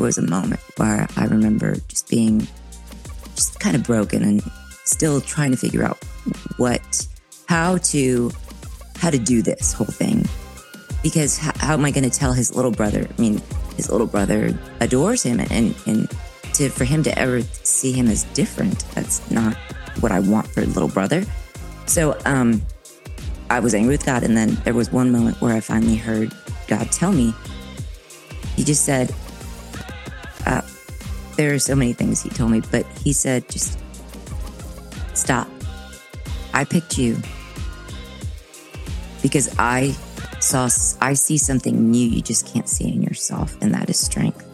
there was a moment where I remember just being just kind of broken and still trying to figure out what, how to, how to do this whole thing. Because how, how am I going to tell his little brother? I mean, his little brother adores him, and and to for him to ever see him as different, that's not what I want for a little brother. So, um, I was angry with God, and then there was one moment where I finally heard God tell me. He just said, "There are so many things He told me, but He said, just stop. I picked you because I saw I see something new you just can't see in yourself, and that is strength."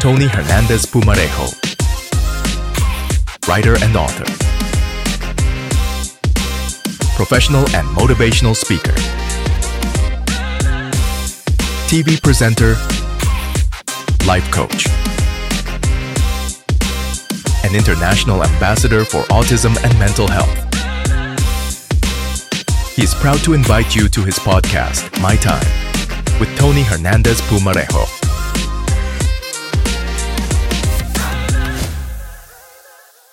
Tony Hernandez Pumarejo, writer and author, professional and motivational speaker, TV presenter, life coach, an international ambassador for autism and mental health. He is proud to invite you to his podcast, My Time, with Tony Hernandez Pumarejo.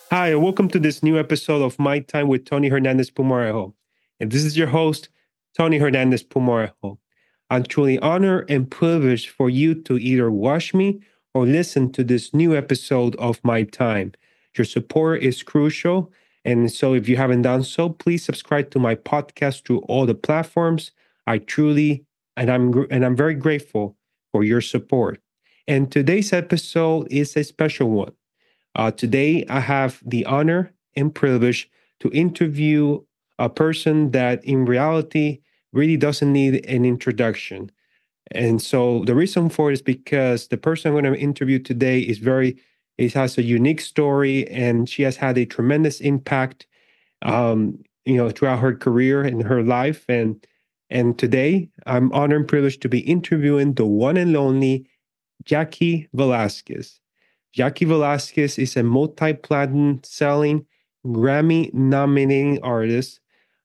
Hi, and welcome to this new episode of My Time with Tony Hernandez Pumarejo. And this is your host, Tony Hernandez Pumarejo. I'm truly honored and privileged for you to either watch me or listen to this new episode of My Time. Your support is crucial. And so if you haven't done so, please subscribe to my podcast through all the platforms. I truly and I'm and I'm very grateful for your support. And today's episode is a special one. Uh, today, I have the honor and privilege to interview a person that in reality really doesn't need an introduction. And so the reason for it is because the person I'm going to interview today is very, it has a unique story and she has had a tremendous impact, um, you know, throughout her career and her life. And and today I'm honored and privileged to be interviewing the one and only Jaci Velasquez. Jaci Velasquez is a multi platinum selling, Grammy nominating artist,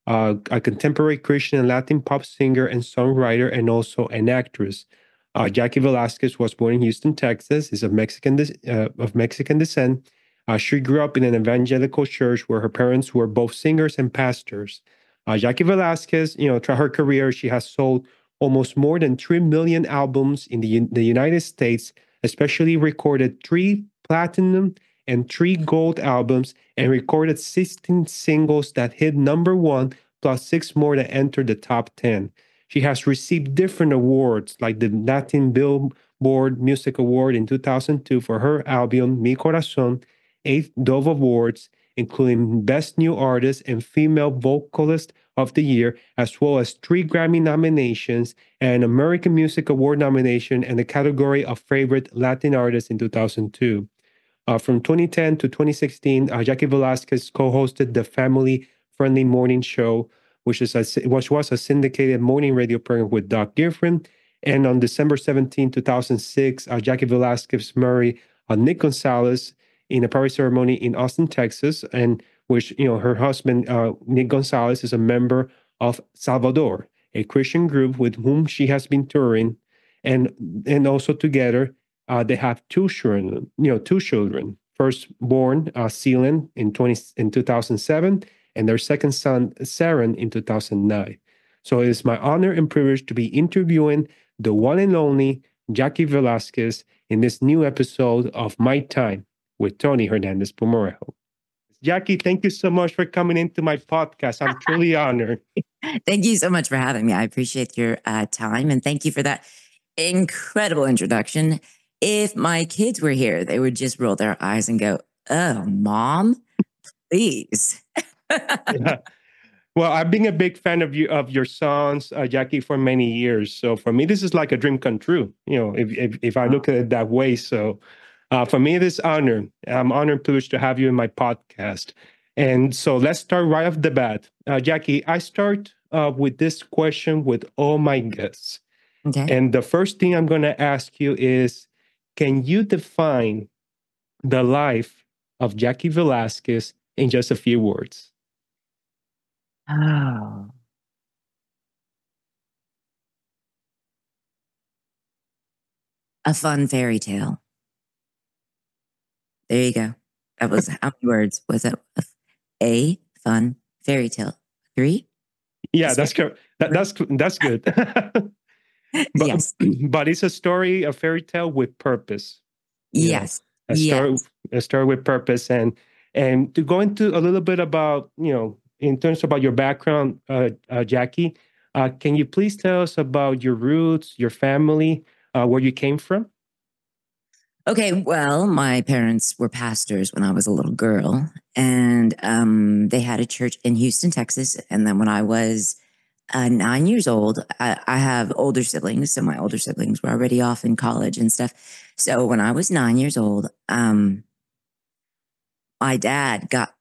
uh, a contemporary Christian and Latin pop singer and songwriter, and also an actress. Uh, Jaci Velasquez was born in Houston, Texas. is of Mexican uh, of Mexican descent. Uh, she grew up in an evangelical church where her parents were both singers and pastors. Uh, Jaci Velasquez, you know, throughout her career, she has sold almost more than three million albums in the, the United States especially recorded three platinum and three gold albums and recorded 16 singles that hit number one, plus six more that entered the top 10. She has received different awards like the Latin Billboard Music Award in 2002 for her album Mi Corazon, eight Dove Awards, including Best New Artist and Female Vocalist of the Year, as well as three Grammy nominations and American Music Award nomination in the category of Favorite Latin Artist in 2002. Uh, from 2010 to 2016, uh, Jaci Velasquez co-hosted the family-friendly morning show, which is a, which was a syndicated morning radio program with Doc Gifford. And on December 17, 2006, uh, Jaci Velasquez married uh, Nick Gonzalez in a private ceremony in Austin, Texas, and which you know her husband uh, Nick Gonzalez is a member of Salvador, a Christian group with whom she has been touring, and and also together uh, they have two children. You know, two children. First born uh, Zealand in twenty in two thousand seven, and their second son Soren in two thousand nine. So it is my honor and privilege to be interviewing the one and only Jaci Velasquez in this new episode of My Time with Tony Hernandez Pumarejo. Jaci, thank you so much for coming into my podcast. I'm truly honored. thank you so much for having me. I appreciate your uh, time and thank you for that incredible introduction. If my kids were here, they would just roll their eyes and go, Oh, mom, please. yeah. Well, I've been a big fan of you of your songs, uh, Jaci, for many years. So for me, this is like a dream come true. You know, if if, if I look at it that way. So uh, for me, it is honor. I'm honored and privileged to have you in my podcast. And so let's start right off the bat. Uh, Jaci, I start uh, with this question with all my guests. Okay. And the first thing I'm going to ask you is can you define the life of Jaci Velasquez in just a few words? Oh. a fun fairy tale. There you go. That was how many words was it? A fun fairy tale. Three. Yeah, that's good. That, that's that's good. but, yes, but it's a story, a fairy tale with purpose. yes, a story, yes. a story with purpose, and and to go into a little bit about you know in terms about your background, uh, uh, Jaci. Uh, can you please tell us about your roots, your family, uh, where you came from? Okay, well, my parents were pastors when I was a little girl, and um, they had a church in Houston, Texas. And then when I was uh, nine years old, I, I have older siblings, so my older siblings were already off in college and stuff. So when I was nine years old, um, my dad got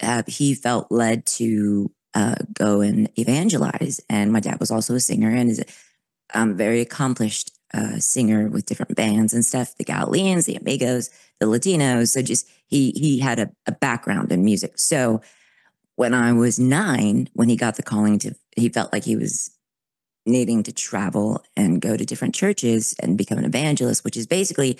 uh, he felt led to uh, go and evangelize, and my dad was also a singer and is a um, very accomplished uh, singer with different bands and stuff. The Galileans, the Amigos, the Latinos. So just he he had a, a background in music. So when I was nine, when he got the calling to, he felt like he was needing to travel and go to different churches and become an evangelist, which is basically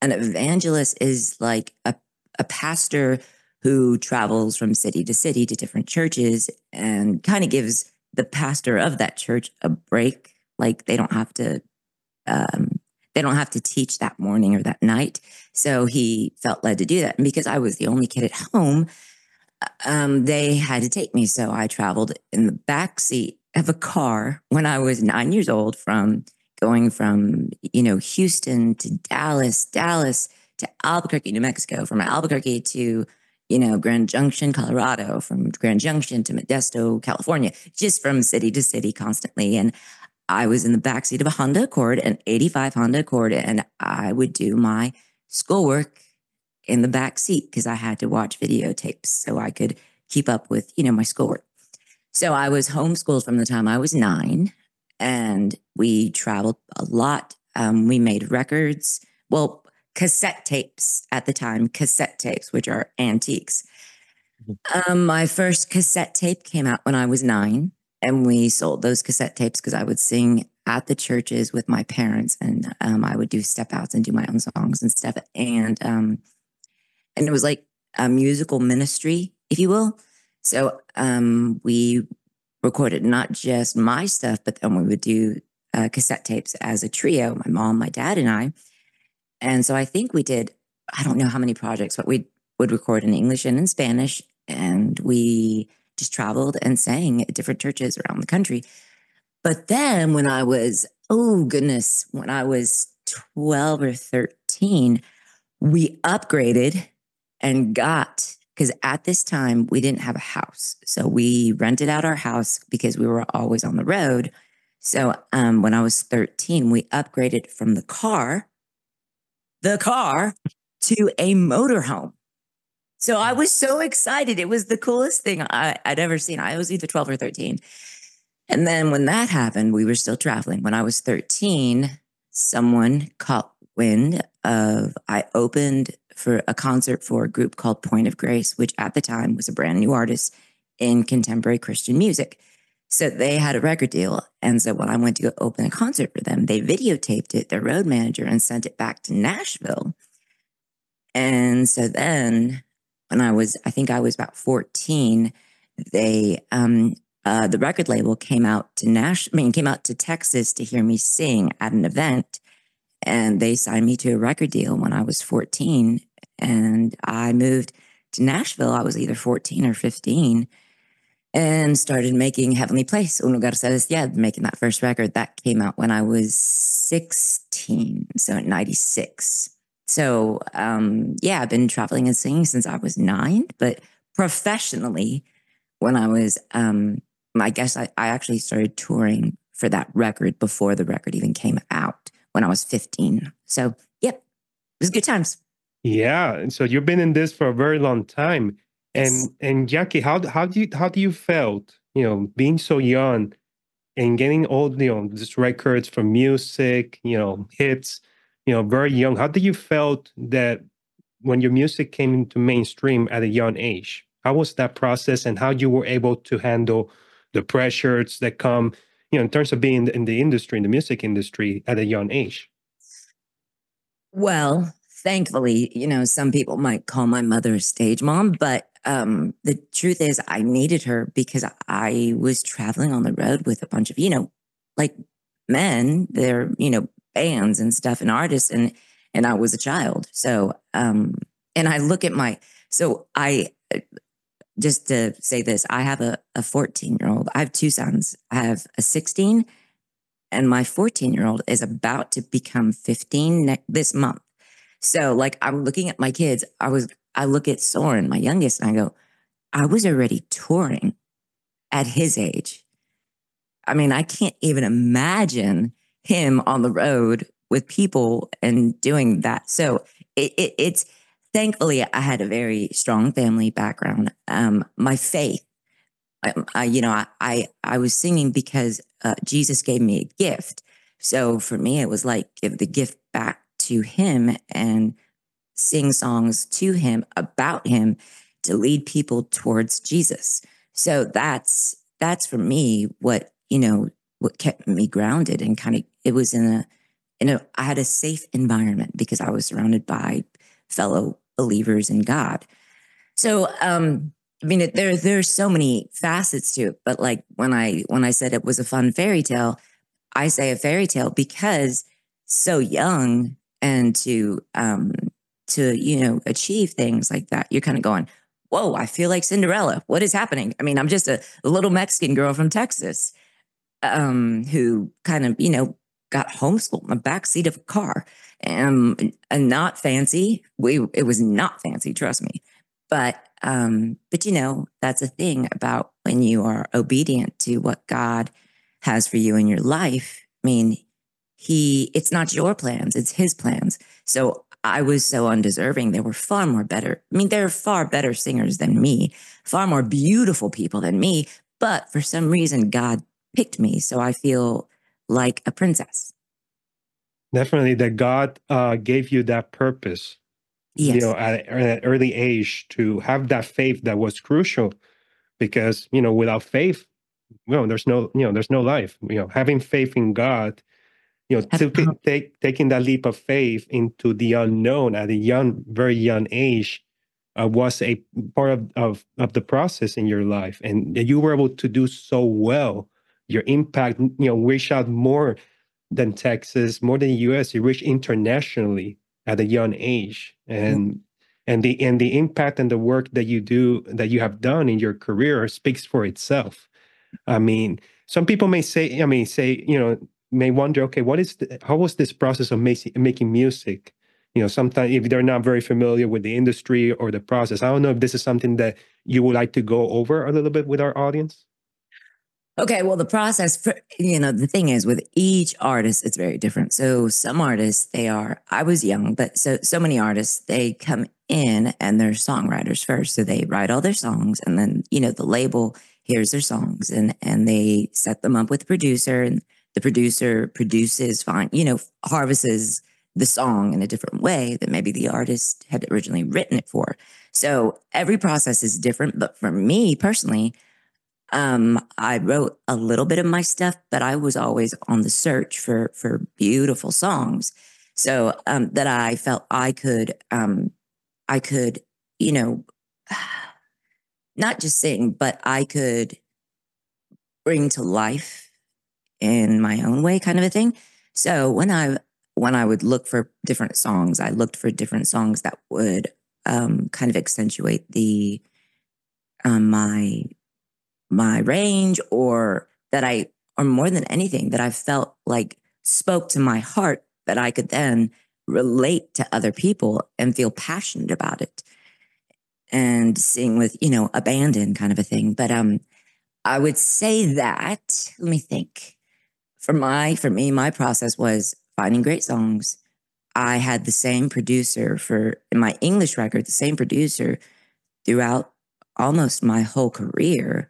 an evangelist is like a, a pastor who travels from city to city to different churches and kind of gives the pastor of that church a break. Like they don't have to, um, they don't have to teach that morning or that night. So he felt led to do that. And because I was the only kid at home, um, they had to take me. So I traveled in the back seat of a car when I was nine years old from going from, you know, Houston to Dallas, Dallas to Albuquerque, New Mexico, from Albuquerque to, you know, Grand Junction, Colorado, from Grand Junction to Modesto, California, just from city to city constantly. And I was in the backseat of a Honda Accord, an 85 Honda Accord, and I would do my schoolwork in the back seat because I had to watch videotapes so I could keep up with, you know, my schoolwork. So I was homeschooled from the time I was nine, and we traveled a lot. Um, we made records, well, cassette tapes at the time, cassette tapes, which are antiques. Um, my first cassette tape came out when I was nine, and we sold those cassette tapes because I would sing at the churches with my parents, and um, I would do step outs and do my own songs and stuff. And um, and it was like a musical ministry, if you will. So um, we recorded not just my stuff, but then we would do uh, cassette tapes as a trio, my mom, my dad, and I. And so I think we did, I don't know how many projects, but we would record in English and in Spanish. And we just traveled and sang at different churches around the country. But then when I was, oh goodness, when I was 12 or 13, we upgraded and got because at this time we didn't have a house. So we rented out our house because we were always on the road. So um, when i was 13 we upgraded from the car the car to a motorhome. So i was so excited. It was the coolest thing I, i'd ever seen. I was either 12 or 13 and then when that happened we were still traveling. When i was 13 someone caught wind of i opened for a concert for a group called Point of Grace, which at the time was a brand new artist in contemporary Christian music. So they had a record deal. And so when I went to go open a concert for them, they videotaped it, their road manager, and sent it back to Nashville. And so then when I was, I think I was about 14, they, um, uh, the record label came out to Nash, I mean, came out to Texas to hear me sing at an event and they signed me to a record deal when I was 14. And I moved to Nashville. I was either 14 or 15 and started making Heavenly Place. Un Lugar Celestial, yeah, making that first record. That came out when I was 16, so in 96. So, um, yeah, I've been traveling and singing since I was nine, but professionally, when I was, um, I guess I, I actually started touring for that record before the record even came out when I was 15. So, yep, it was good times. Yeah, and so you've been in this for a very long time. And Yes. and Jaci, how how do you how do you felt, you know, being so young and getting all you know these records from music, you know, hits, you know, very young. How do you felt that when your music came into mainstream at a young age? How was that process, and how you were able to handle the pressures that come, you know, in terms of being in the industry, in the music industry, at a young age? Well, thankfully, you know, some people might call my mother a stage mom, but um, the truth is, I needed her because I was traveling on the road with a bunch of, you know, like men, they're, you know, bands and stuff and artists, and and I was a child. So, um, and I look at my, so I, just to say this, I have a, a 14 year old. I have two sons. I have a 16 and my 14 year old is about to become 15 ne- this month. So like I'm looking at my kids. I was I look at Soren, my youngest, and I go, I was already touring at his age. I mean, I can't even imagine him on the road with people and doing that. So it, it, it's thankfully I had a very strong family background. Um, my faith, I, I, you know, I, I, I was singing because uh, Jesus gave me a gift. So for me, it was like give the gift back to him and sing songs to him about him to lead people towards Jesus. So that's that's for me what, you know, what kept me grounded and kind of it was in a in a I had a safe environment because I was surrounded by fellow believers in God. So um I mean there there's so many facets to it, but like when I when I said it was a fun fairy tale, I say a fairy tale because so young and to um to you know achieve things like that you're kind of going whoa i feel like cinderella. What is happening? I mean i'm just a, little mexican girl from texas um who kind of you know got homeschooled in the back seat of a car and, and not fancy. We it was not fancy trust me. But um but you know that's a thing about when you are obedient to what god has for you in your life. I mean he it's not your plans it's his plans. So i was so undeserving. There were far more better i mean there are far better singers than me far more beautiful people than me but for some reason god picked me so i feel like a princess. Definitely that god uh, gave you that purpose yes. you know at, an early age to have that faith that was crucial because you know without faith well there's no you know there's no life. You know having faith in god you know, to take, taking that leap of faith into the unknown at a young, very young age uh, was a part of, of, of the process in your life, and you were able to do so well. Your impact, you know, reached out more than Texas, more than the U.S. You reached internationally at a young age, and mm-hmm. and the and the impact and the work that you do that you have done in your career speaks for itself. I mean, some people may say, I mean, say, you know, may wonder, okay, what is the, how was this process of making making music? You know, sometimes if they're not very familiar with the industry or the process, I don't know if this is something that you would like to go over a little bit with our audience. Okay, well, the process, for, you know, the thing is with each artist, it's very different. So some artists, they are, I was young, but so so many artists, they come in and they're songwriters first. So they write all their songs, and then you know the label hears their songs, and and they set them up with a producer, and the producer produces, fine, you know, harvests the song in a different way that maybe the artist had originally written it for. So every process is different. But for me personally, um, I wrote a little bit of my stuff, but I was always on the search for for beautiful songs. So um, that I felt I could um, I could, you know, not just sing, but I could bring to life in my own way kind of a thing. So when I when I would look for different songs, I looked for different songs that would um, kind of accentuate the um, my my range or that I or more than anything that I felt like spoke to my heart that I could then relate to other people and feel passionate about it. And sing with you know abandon kind of a thing. But um i would say that let me think for my for me my process was finding great songs. I had the same producer for my english record the same producer throughout almost my whole career.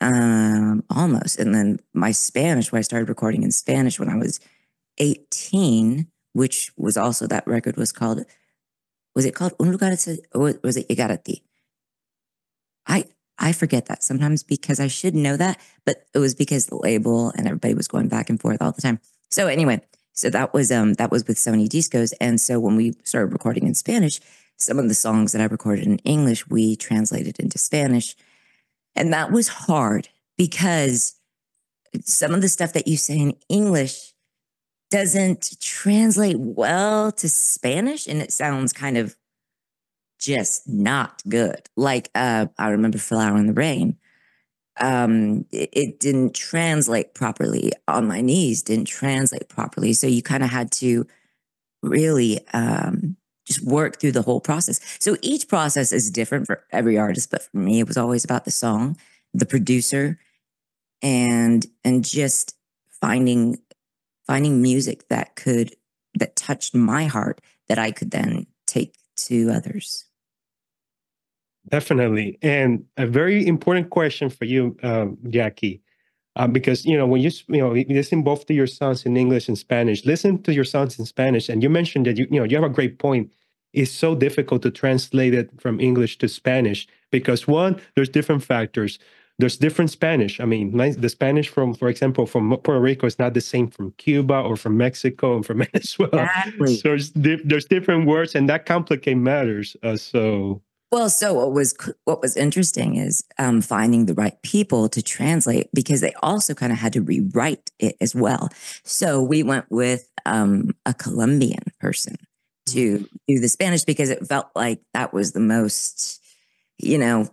Um almost. And then my spanish where i started recording in spanish when i was 18 which was also that record was called was it called un lugar or was it a i I forget that sometimes because I should know that, but it was because the label and everybody was going back and forth all the time. So anyway, So that was um that was with Sony Discos. And so when we started recording in Spanish, some of the songs that I recorded in English, we translated into Spanish. And that was hard because some of the stuff that you say in English doesn't translate well to Spanish and it sounds kind of just not good. Like uh, I remember Flower in the Rain. Um, it, it didn't translate properly on my knees, didn't translate properly. So you kind of had to really um, just work through the whole process. So each process is different for every artist, but for me, it was always about the song, the producer, and and just finding finding music that could that touched my heart that I could then take to others. Definitely, and a very important question for you, um, Jaci, um, because you know when you you know listen both to your songs in English and Spanish. Listen to your songs in Spanish, and you mentioned that you you know you have a great point. It's so difficult to translate it from English to Spanish because one, there's different factors there's different Spanish. I mean, the Spanish from, for example, from Puerto Rico is not the same from Cuba or from Mexico and from Venezuela. Exactly. So there's, there's different words, and that complicate matters. Uh, so well, so what was what was interesting is um, finding the right people to translate because they also kind of had to rewrite it as well. So we went with um, a Colombian person to mm-hmm. do the Spanish because it felt like that was the most, you know,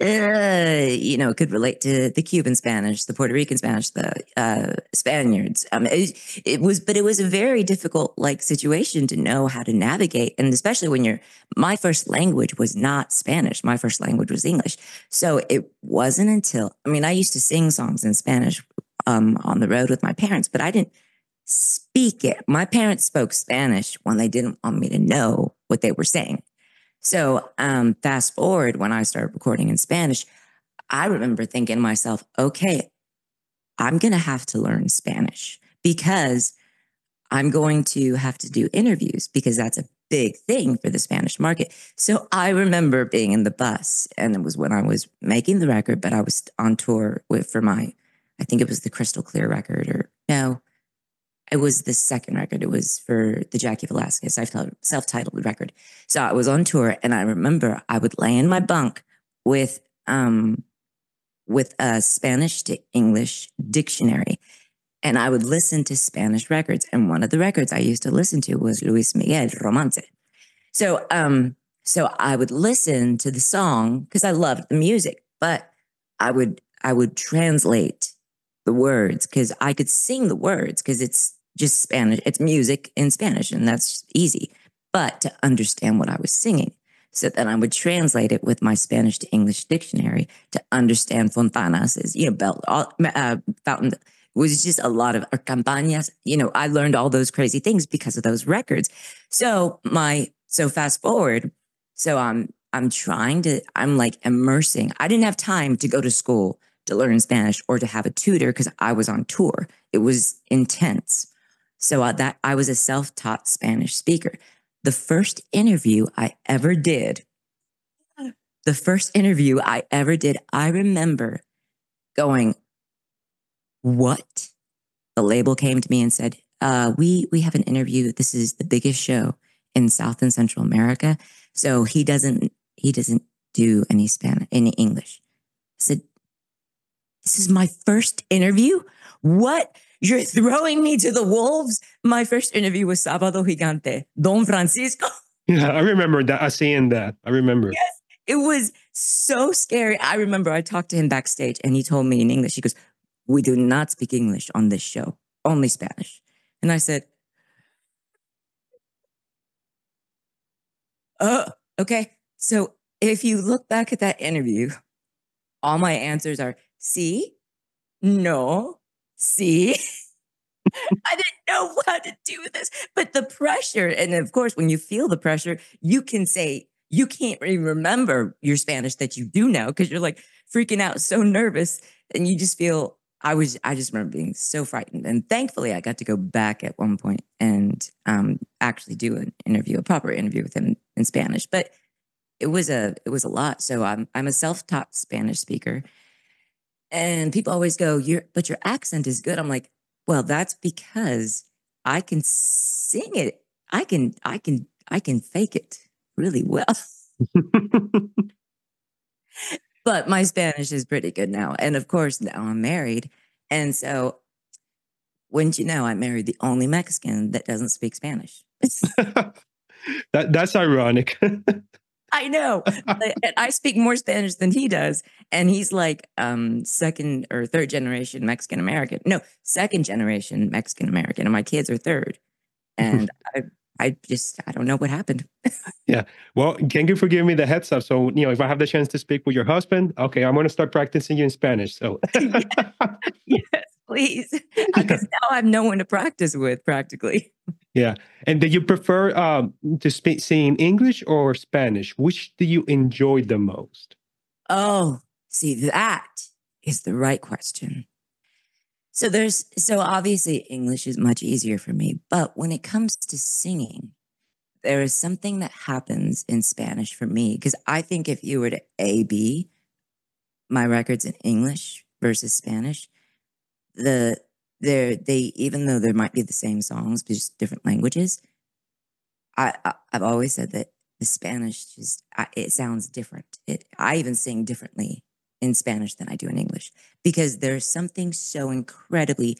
uh, you know, could relate to the Cuban Spanish, the Puerto Rican Spanish, the uh, Spaniards. Um, it, it, was, but it was a very difficult like situation to know how to navigate, and especially when you're. My first language was not Spanish. My first language was English. So it wasn't until I mean, I used to sing songs in Spanish um, on the road with my parents, but I didn't speak it. My parents spoke Spanish when they didn't want me to know what they were saying. So um, fast forward when I started recording in Spanish, I remember thinking to myself, okay, I'm going to have to learn Spanish because I'm going to have to do interviews because that's a big thing for the Spanish market. So I remember being in the bus, and it was when I was making the record, but I was on tour with for my, I think it was the Crystal Clear record, or no, it was the second record. It was for the Jaci Velasquez self titled record. So I was on tour, and I remember I would lay in my bunk with um with a Spanish to English dictionary, and I would listen to Spanish records. And one of the records I used to listen to was Luis Miguel Romance. So um so I would listen to the song because I loved the music, but I would I would translate the words because I could sing the words because it's just Spanish. It's music in Spanish, and that's easy. But to understand what I was singing, so then I would translate it with my Spanish to English dictionary to understand Fontanas is, you know, belt, uh, fountain. Was just a lot of campañas. You know, I learned all those crazy things because of those records. So my, so fast forward. So I'm, I'm trying to, I'm like immersing. I didn't have time to go to school to learn Spanish or to have a tutor because I was on tour. It was intense. So uh, that I was a self-taught Spanish speaker. The first interview I ever did, the first interview I ever did, I remember going, "What?" The label came to me and said, uh, "We we have an interview. This is the biggest show in South and Central America. So he doesn't he doesn't do any Spanish any English." I said, "This is my first interview. What?" You're throwing me to the wolves. My first interview was Sábado Gigante, Don Francisco. Yeah, I remember that. I seeing that. I remember. Yes, it was so scary. I remember I talked to him backstage and he told me in English, he goes, We do not speak English on this show, only Spanish. And I said, Oh, okay. So if you look back at that interview, all my answers are see, no, see, I didn't know how to do this. But the pressure, and of course, when you feel the pressure, you can say, you can't even remember your Spanish that you do know because you're like freaking out, so nervous. And you just feel, I was, I just remember being so frightened. And thankfully, I got to go back at one point and um, actually do an interview, a proper interview with him in Spanish. But it was a, it was a lot. So I'm, I'm a self-taught Spanish speaker. And people always go, "Your but your accent is good." I'm like, "Well, that's because I can sing it. I can, I can, I can fake it really well. but my Spanish is pretty good now. And of course, now I'm married. And so, wouldn't you know, I married the only Mexican that doesn't speak Spanish. that, that's ironic. I know. I speak more Spanish than he does. And he's like um, second or third generation Mexican American. No, second generation Mexican American. And my kids are third. And I I just I don't know what happened. yeah. Well, thank you for giving me the heads up. So, you know, if I have the chance to speak with your husband, okay, I'm gonna start practicing you in Spanish. So yes, please. Because now I have no one to practice with practically. Yeah. And do you prefer um, to speak sing English or Spanish? Which do you enjoy the most? Oh, see, that is the right question. So there's so obviously English is much easier for me, but when it comes to singing, there is something that happens in Spanish for me because I think if you were to A B my records in English versus Spanish, the there they even though there might be the same songs but just different languages, I, I have always said that the Spanish just I, it sounds different. It I even sing differently in Spanish than I do in English because there's something so incredibly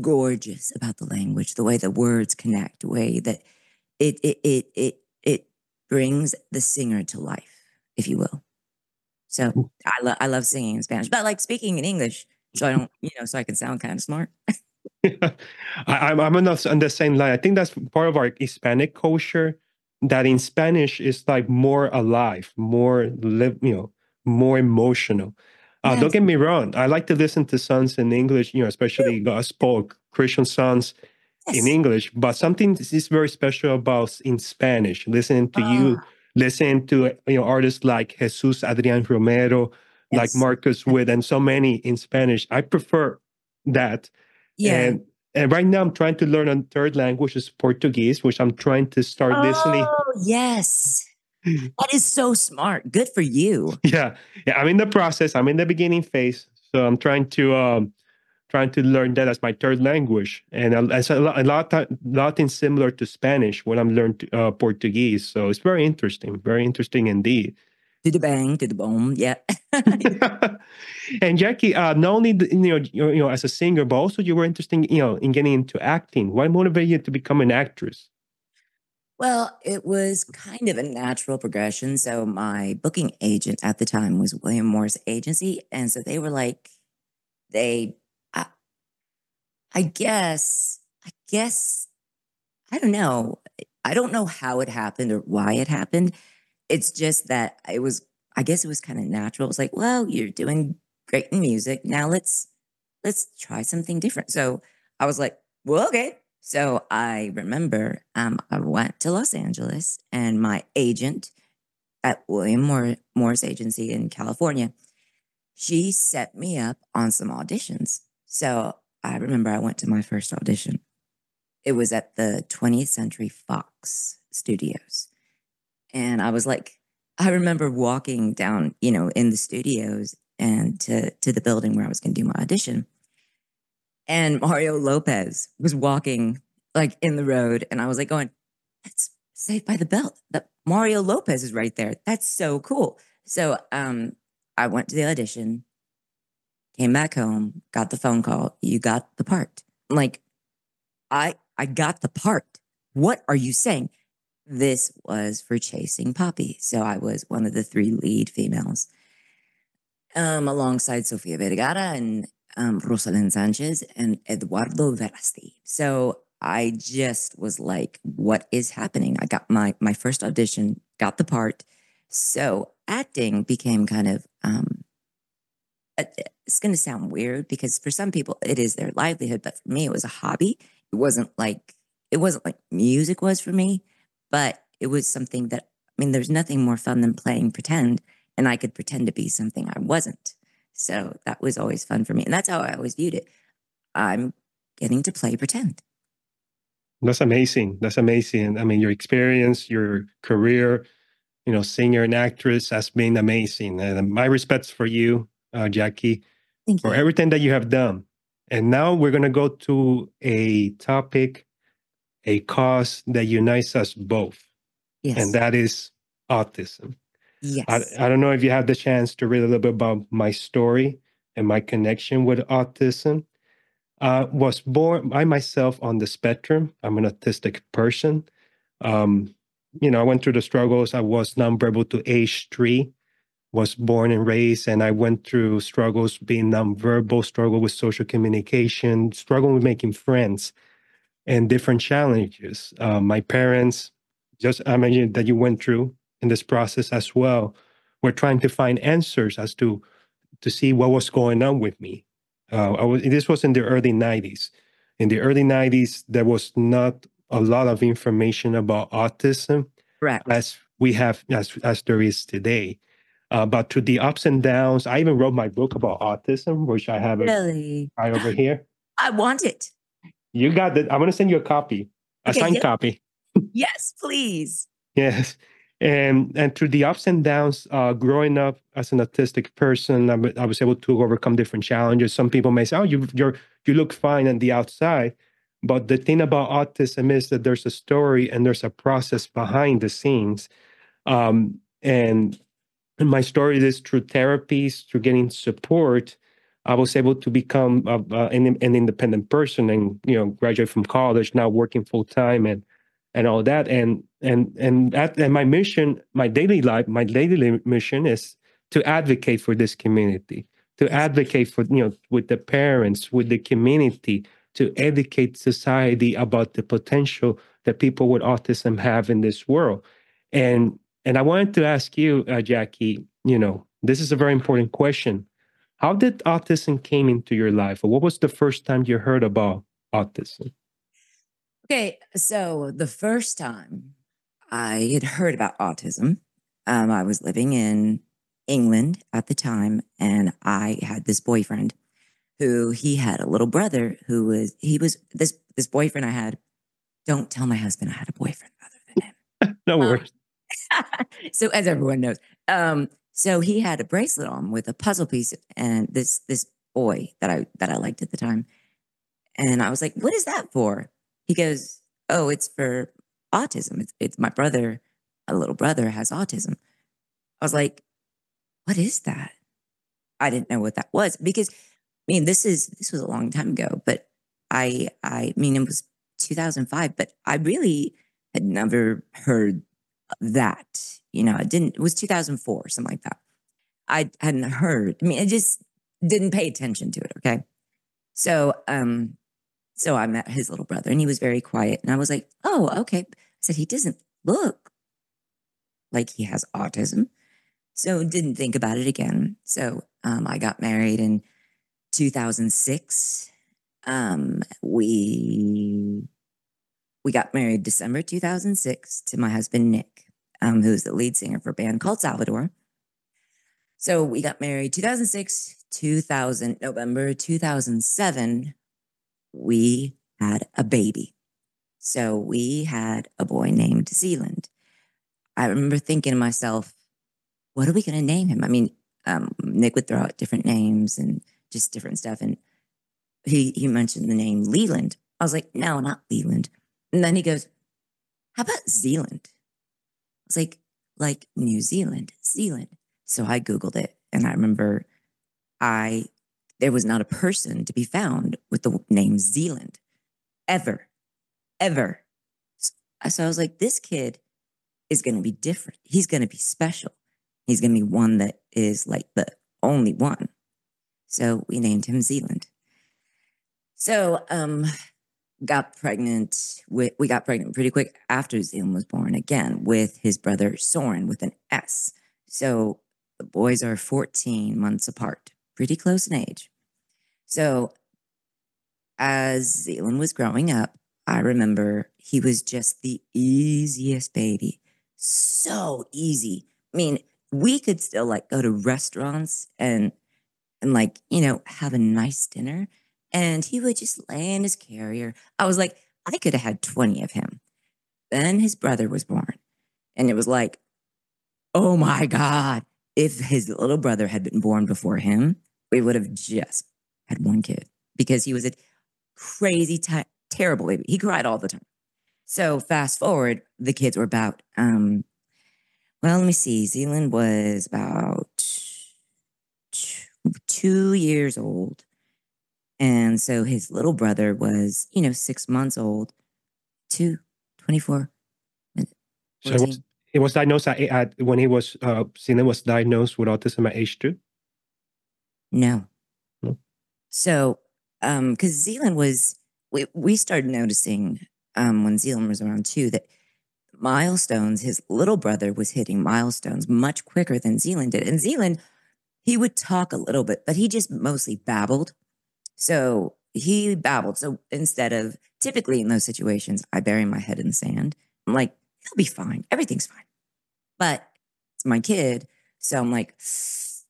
gorgeous about the language, the way the words connect, the way that it it it it it brings the singer to life, if you will. So I love I love singing in Spanish, but I like speaking in English, so I don't you know so I can sound kind of smart. I, am I'm on the, on the same line. I think that's part of our Hispanic culture that in Spanish is like more alive, more live, you know, more emotional. Uh, yes. Don't get me wrong. I like to listen to songs in English, you know, especially gospel Christian songs yes. in English. But something is very special about in Spanish. Listening to you, ah. listening to you know artists like Jesus Adrian Romero, yes. like Marcos Witt, and so many in Spanish. I prefer that. Yeah. And and right now I'm trying to learn a third language is Portuguese, which I'm trying to start oh, listening. Oh, yes. that is so smart. Good for you. Yeah. Yeah. I'm in the process. I'm in the beginning phase. So I'm trying to um trying to learn that as my third language. And as a lot, a lot, a lot in similar to Spanish when I'm learning uh, Portuguese. So it's very interesting. Very interesting indeed. To the bang, to the boom, yeah. and Jaci, uh, not only you know you know as a singer, but also you were interested, you know, in getting into acting. What motivated you to become an actress? Well, it was kind of a natural progression. So my booking agent at the time was William Morris Agency, and so they were like, they, I, I guess, I guess, I don't know. I don't know how it happened or why it happened. It's just that it was, I guess it was kind of natural. It was like, well, you're doing great in music. Now let's let's try something different. So I was like, well, okay, so I remember um, I went to Los Angeles and my agent at William Morris Agency in California, she set me up on some auditions. So I remember I went to my first audition. It was at the 20th Century Fox studios. And I was like, I remember walking down, you know, in the studios and to, to the building where I was going to do my audition. And Mario Lopez was walking like in the road. And I was like going, that's Saved by the Bell. That Mario Lopez is right there. That's so cool. So um, I went to the audition, came back home, got the phone call. You got the part. I'm like, I I got the part. What are you saying? This was for Chasing Papi. So I was one of the three lead females. Um, alongside Sofia Vergara and um, Roselyn Sanchez and Eduardo Verástegui. So I just was like, what is happening? I got my my first audition, got the part. So acting became kind of um it's going to sound weird because for some people it is their livelihood, but for me it was a hobby. It wasn't like it wasn't like music was for me, but it was something that I mean there's nothing more fun than playing pretend and I could pretend to be something I wasn't. So that was always fun for me. And that's how I always viewed it. I'm getting to play pretend. That's amazing. That's amazing. I mean, your experience, your career, you know, singer and actress has been amazing. And my respects for you, uh, Jaci, Thank for everything that you have done. And now we're going to go to a topic a cause that unites us both, Yes. and that is autism. yes. I, I don't know if you have the chance to read a little bit about my story and my connection with autism. Uh, was born I myself on the spectrum. I'm an autistic person. Um, you know, I went through the struggles. I was nonverbal to age three, was born and raised, and I went through struggles being nonverbal, struggle with social communication, struggle with making friends, and different challenges. Uh, my parents, just I imagine that you went through in this process as well, were trying to find answers as to to see what was going on with me. Uh, I was, this was in the early '90s. In the early '90s, there was not a lot of information about autism Correct. as we have as as there is today. Uh, but to the ups and downs, I even wrote my book about autism, which I have Really? right over here. I want it. You got it. I'm gonna send you a copy, a Okay, signed copy. Yes, please. Yes. And and through the ups and downs, uh, growing up as an autistic person, I, I was able to overcome different challenges. Some people may say, "Oh, you you're you look fine on the outside," but the thing about autism is that there's a story and there's a process behind the scenes. Um, and my story is through therapies, through getting support, I was able to become a, a- an, an independent person and you know graduate from college, now working full time and and all that. And and and that and my mission, my daily life, my daily mission is to advocate for this community, to advocate for you know with the parents, with the community, to educate society about the potential that people with autism have in this world. And and I wanted to ask you, uh, Jaci, you know, this is a very important question. How did autism came into your life? Or what was the first time you heard about autism? Okay, so the first time I had heard about autism, um, I was living in England at the time, and I had this boyfriend who he had a little brother who was he was this this boyfriend I had. Don't tell my husband I had a boyfriend other than him. No Um, worries. so as everyone knows, um, so he had a bracelet on with a puzzle piece, and this this boy that I that I liked at the time, and I was like, "What is that for?" He goes, "Oh, it's for autism. It's it's my brother, a little brother has autism." I was like, "What is that?" I didn't know what that was because, I mean, this is this was a long time ago, but I I mean it was 2005, but I really had never heard that. You know, I didn't. It was 2004, something like that. I hadn't heard. I mean, I just didn't pay attention to it. Okay, so um, so I met his little brother, and he was very quiet, and I was like, oh, okay. I said he doesn't look like he has autism, so didn't think about it again. So um, I got married in 2006. Um, we we got married December 2006 to my husband Nick, um, who's the lead singer for a band called Salvador. So we got married 2006, 2000, November 2007, we had a baby. So we had a boy named Zealand. I remember thinking to myself, what are we going to name him? I mean, um, Nick would throw out different names and just different stuff. And he, he mentioned the name Leland. I was like, no, not Leland. And then he goes, how about Zealand? Was like, like New Zealand, Zealand. So I Googled it and I remember I, there was not a person to be found with the name Zealand ever, ever. S- So I was like, this kid is going to be different. He's going to be special. He's going to be one that is like the only one. So we named him Zealand. So, um, got pregnant with, we got pregnant pretty quick after Zealand was born again with his brother Soren with an S. So the boys are 14 months apart, pretty close in age. So as Zealand was growing up, I remember he was just the easiest baby. So easy. I mean, we could still like go to restaurants and and like, you know, have a nice dinner. And he would just lay in his carrier. I was like, I could have had 20 of him. Then his brother was born. And it was like, oh my God. If his little brother had been born before him, we would have just had one kid because he was a crazy, ti terrible baby. He cried all the time. So fast forward, the kids were about, um, well, let me see. Zealand was about two years old. And so his little brother was, you know, six months old, two, 24. So it was, it was diagnosed at, at when he was, uh, Zealand was diagnosed with autism at age two? No. No. So, um, because Zealand was, we, we started noticing um, when Zealand was around two that milestones, his little brother was hitting milestones much quicker than Zealand did. And Zealand, he would talk a little bit, but he just mostly babbled. So he babbled. So instead of typically in those situations, I bury my head in the sand. I'm like, he'll be fine. Everything's fine. But it's my kid. So I'm like, because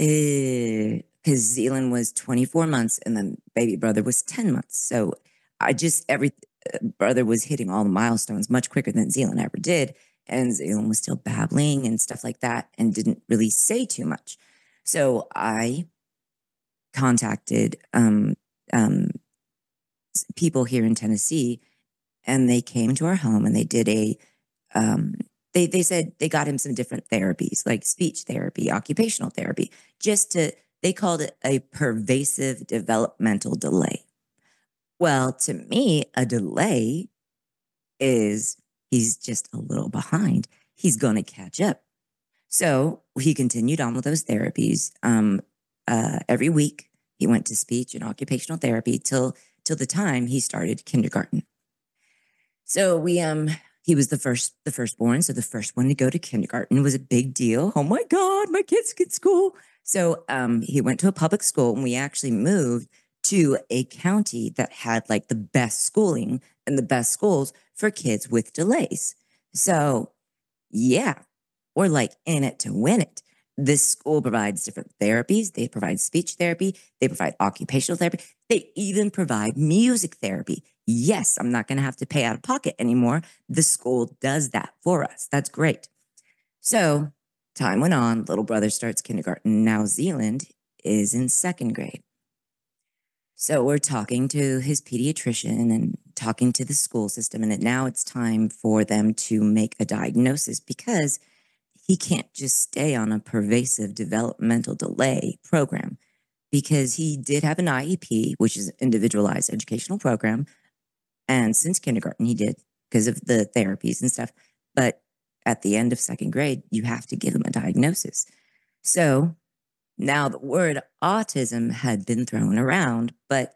eh, Zealand was 24 months and then baby brother was 10 months. So I just, every uh, brother was hitting all the milestones much quicker than Zealand ever did. And Zealand was still babbling and stuff like that and didn't really say too much. So I contacted um, um, people here in Tennessee and they came to our home and they did a um, they they said they got him some different therapies like speech therapy occupational therapy just to they called it a pervasive developmental delay. Well to me a delay is he's just a little behind. He's going to catch up. So he continued on with those therapies um, uh, every week he went to speech and occupational therapy till till the time he started kindergarten. So we um he was the first the firstborn so the first one to go to kindergarten was a big deal. Oh my god my kids get school. So um he went to a public school and we actually moved to a county that had like the best schooling and the best schools for kids with delays. So yeah we're like in it to win it this school provides different therapies. They provide speech therapy. They provide occupational therapy. They even provide music therapy. Yes, I'm not going to have to pay out of pocket anymore. The school does that for us. That's great. So time went on. Little brother starts kindergarten. Now Zealand is in second grade. So we're talking to his pediatrician and talking to the school system. And now it's time for them to make a diagnosis because he can't just stay on a pervasive developmental delay program because he did have an IEP, which is an individualized educational program. And since kindergarten, he did because of the therapies and stuff. But at the end of second grade, you have to give him a diagnosis. So now the word autism had been thrown around, but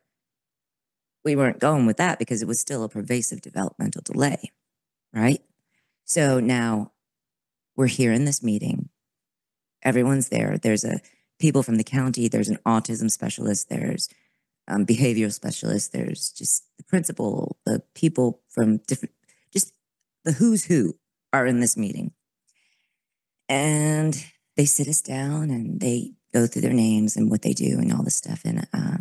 we weren't going with that because it was still a pervasive developmental delay, right? So now we're here in this meeting. Everyone's there. There's a people from the county. There's an autism specialist. There's um, behavioral specialist. There's just the principal, the people from different, just the who's who are in this meeting. And they sit us down and they go through their names and what they do and all this stuff. And uh,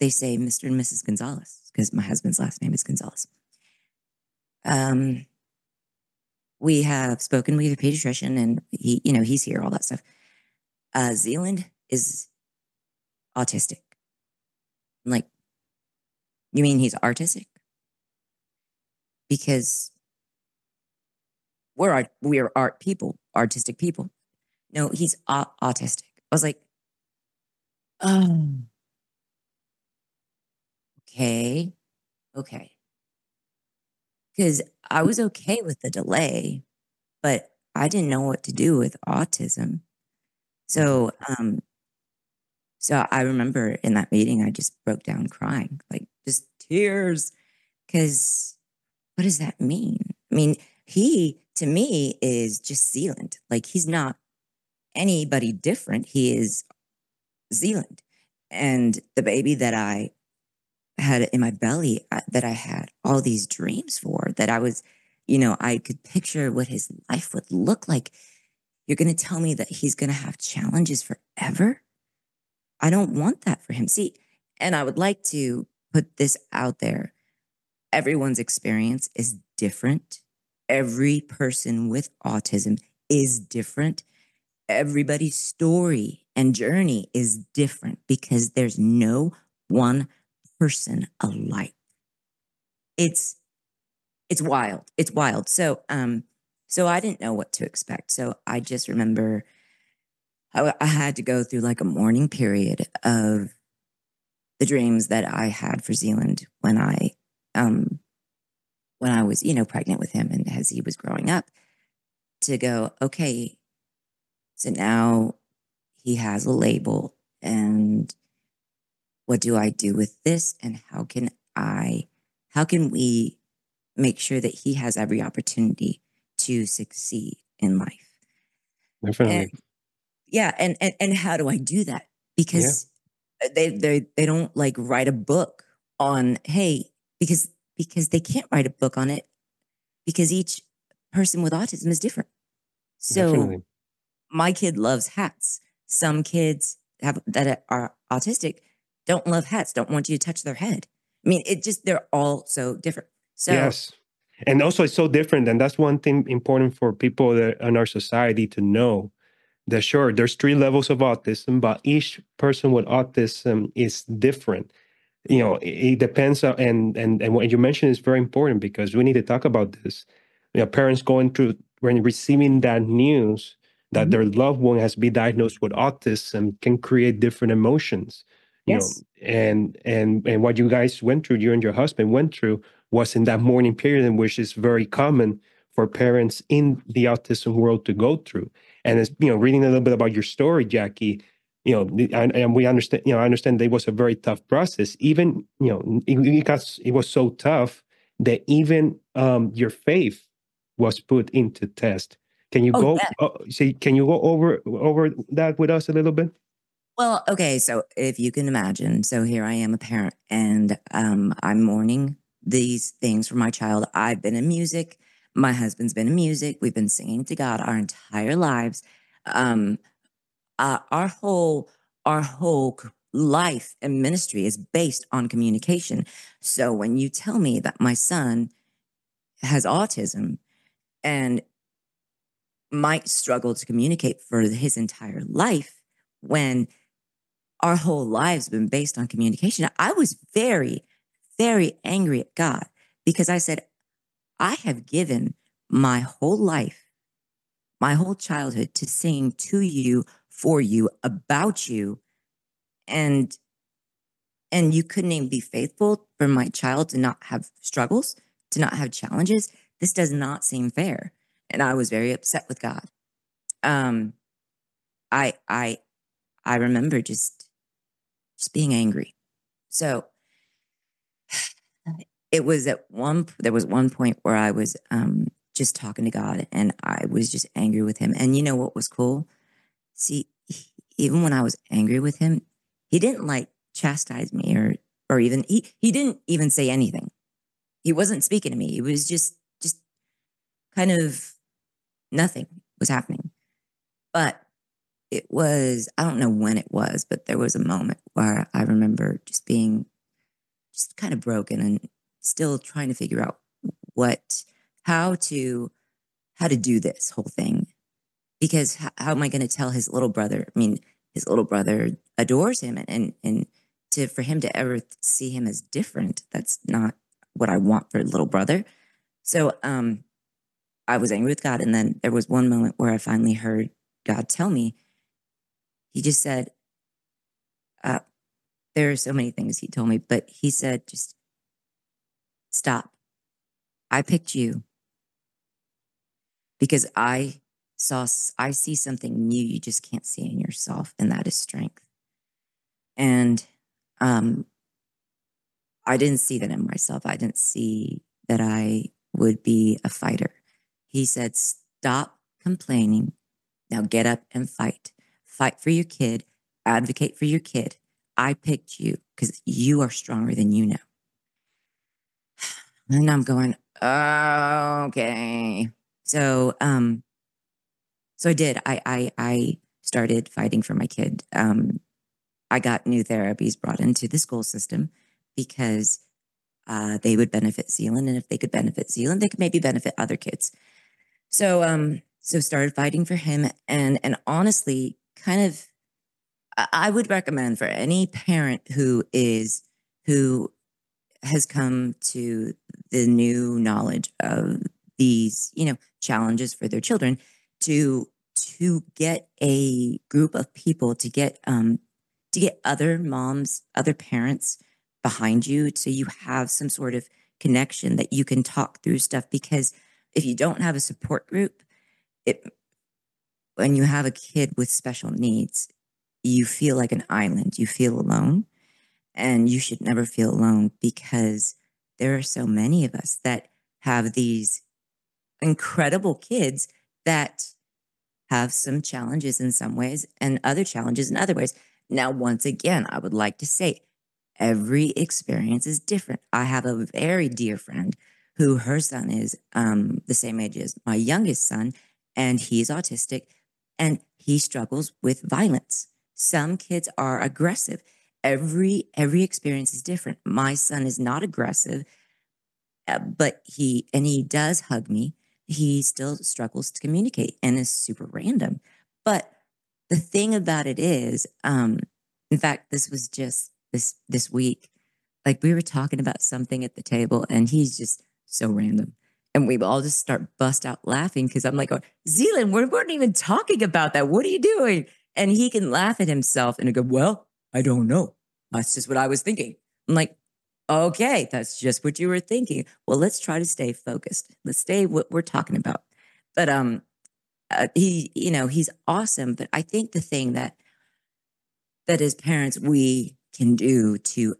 they say Mr. and Mrs. Gonzalez because my husband's last name is Gonzalez. Um, we have spoken with a pediatrician and he, you know, he's here, all that stuff. Uh, Zealand is autistic. I'm like, you mean he's artistic? Because we're art, we are art people, artistic people. No, he's autistic. I was like, oh, okay, okay because I was okay with the delay, but I didn't know what to do with autism. So, um, so I remember in that meeting, I just broke down crying, like just tears, because what does that mean? I mean, he to me is just Zealand. Like he's not anybody different. He is Zealand. And the baby that I had in my belly uh, that I had all these dreams for that I was, you know, I could picture what his life would look like. You're going to tell me that he's going to have challenges forever? I don't want that for him. See, and I would like to put this out there. Everyone's experience is different. Every person with autism is different. Everybody's story and journey is different because there's no one person alike. It's it's wild. It's wild. So, um, so I didn't know what to expect. So I just remember I, I had to go through like a mourning period of the dreams that I had for Zealand when I, um, when I was, you know, pregnant with him and as he was growing up to go, okay, so now he has a label and what do I do with this? And how can I, how can we make sure that he has every opportunity to succeed in life? Definitely. And, yeah. And, and, and how do I do that? Because yeah. they, they, they don't like write a book on, hey, because, because they can't write a book on it because each person with autism is different. So Definitely. my kid loves hats. Some kids have that are autistic don't love hats, don't want you to touch their head. I mean, it just they're all so different. So yes, and also it's so different, and that's one thing important for people that in our society to know that sure there's three levels of autism, but each person with autism is different. You know, it, it depends on and and and what you mentioned is very important because we need to talk about this. You know, parents going through when receiving that news that mm-hmm. their loved one has been diagnosed with autism can create different emotions you yes. know and and and what you guys went through you and your husband went through was in that mourning period in which is very common for parents in the autism world to go through and as you know reading a little bit about your story Jaci you know and, and we understand you know i understand it was a very tough process even you know it, it got it was so tough that even um your faith was put into test can you oh, go yeah. uh, see can you go over over that with us a little bit well, okay. So if you can imagine, so here I am a parent and um, I'm mourning these things for my child. I've been in music. My husband's been in music. We've been singing to God our entire lives. Um, uh, our whole, our whole life and ministry is based on communication. So when you tell me that my son has autism and might struggle to communicate for his entire life, when our whole lives been based on communication. I was very, very angry at God because I said, I have given my whole life, my whole childhood to sing to you, for you, about you. And and you couldn't even be faithful for my child to not have struggles, to not have challenges. This does not seem fair. And I was very upset with God. Um I I I remember just just being angry. So it was at one there was one point where I was um just talking to God and I was just angry with him. And you know what was cool? See, he, even when I was angry with him, he didn't like chastise me or or even he he didn't even say anything. He wasn't speaking to me. It was just just kind of nothing was happening. But it was, I don't know when it was, but there was a moment where I remember just being just kind of broken and still trying to figure out what, how to, how to do this whole thing. Because how, am I going to tell his little brother? I mean, his little brother adores him and, and, and to, for him to ever see him as different, that's not what I want for little brother. So, um, I was angry with God. And then there was one moment where I finally heard God tell me, he just said, uh, there are so many things he told me, but he said, just stop. I picked you because I saw, I see something new you just can't see in yourself, and that is strength. And um, I didn't see that in myself. I didn't see that I would be a fighter. He said, stop complaining. Now get up and fight fight for your kid, advocate for your kid. I picked you because you are stronger than you know. And I'm going, okay. So, um, so I did. I, I, I started fighting for my kid. Um, I got new therapies brought into the school system because uh, they would benefit Zealand, and if they could benefit Zealand, they could maybe benefit other kids. So, um, so started fighting for him, and and honestly, kind of I would recommend for any parent who is who has come to the new knowledge of these, you know, challenges for their children to to get a group of people to get um to get other moms, other parents behind you so you have some sort of connection that you can talk through stuff because if you don't have a support group, it when you have a kid with special needs, you feel like an island. You feel alone. And you should never feel alone because there are so many of us that have these incredible kids that have some challenges in some ways and other challenges in other ways. Now, once again, I would like to say every experience is different. I have a very dear friend who her son is um, the same age as my youngest son, and he's autistic and he struggles with violence. Some kids are aggressive. Every every experience is different. My son is not aggressive, uh, but he and he does hug me he still struggles to communicate and is super random. But the thing about it is, um, in fact, this was just this this week. Like we were talking about something at the table, and he's just so random. And we all just start bust out laughing because I'm like, oh, Zealand, we weren't even talking about that. What are you doing? And he can laugh at himself and go, Well, I don't know. That's just what I was thinking. I'm like, Okay, that's just what you were thinking. Well, let's try to stay focused. Let's stay what we're talking about. But um, uh, he, you know, he's awesome. But I think the thing that that as parents we can do to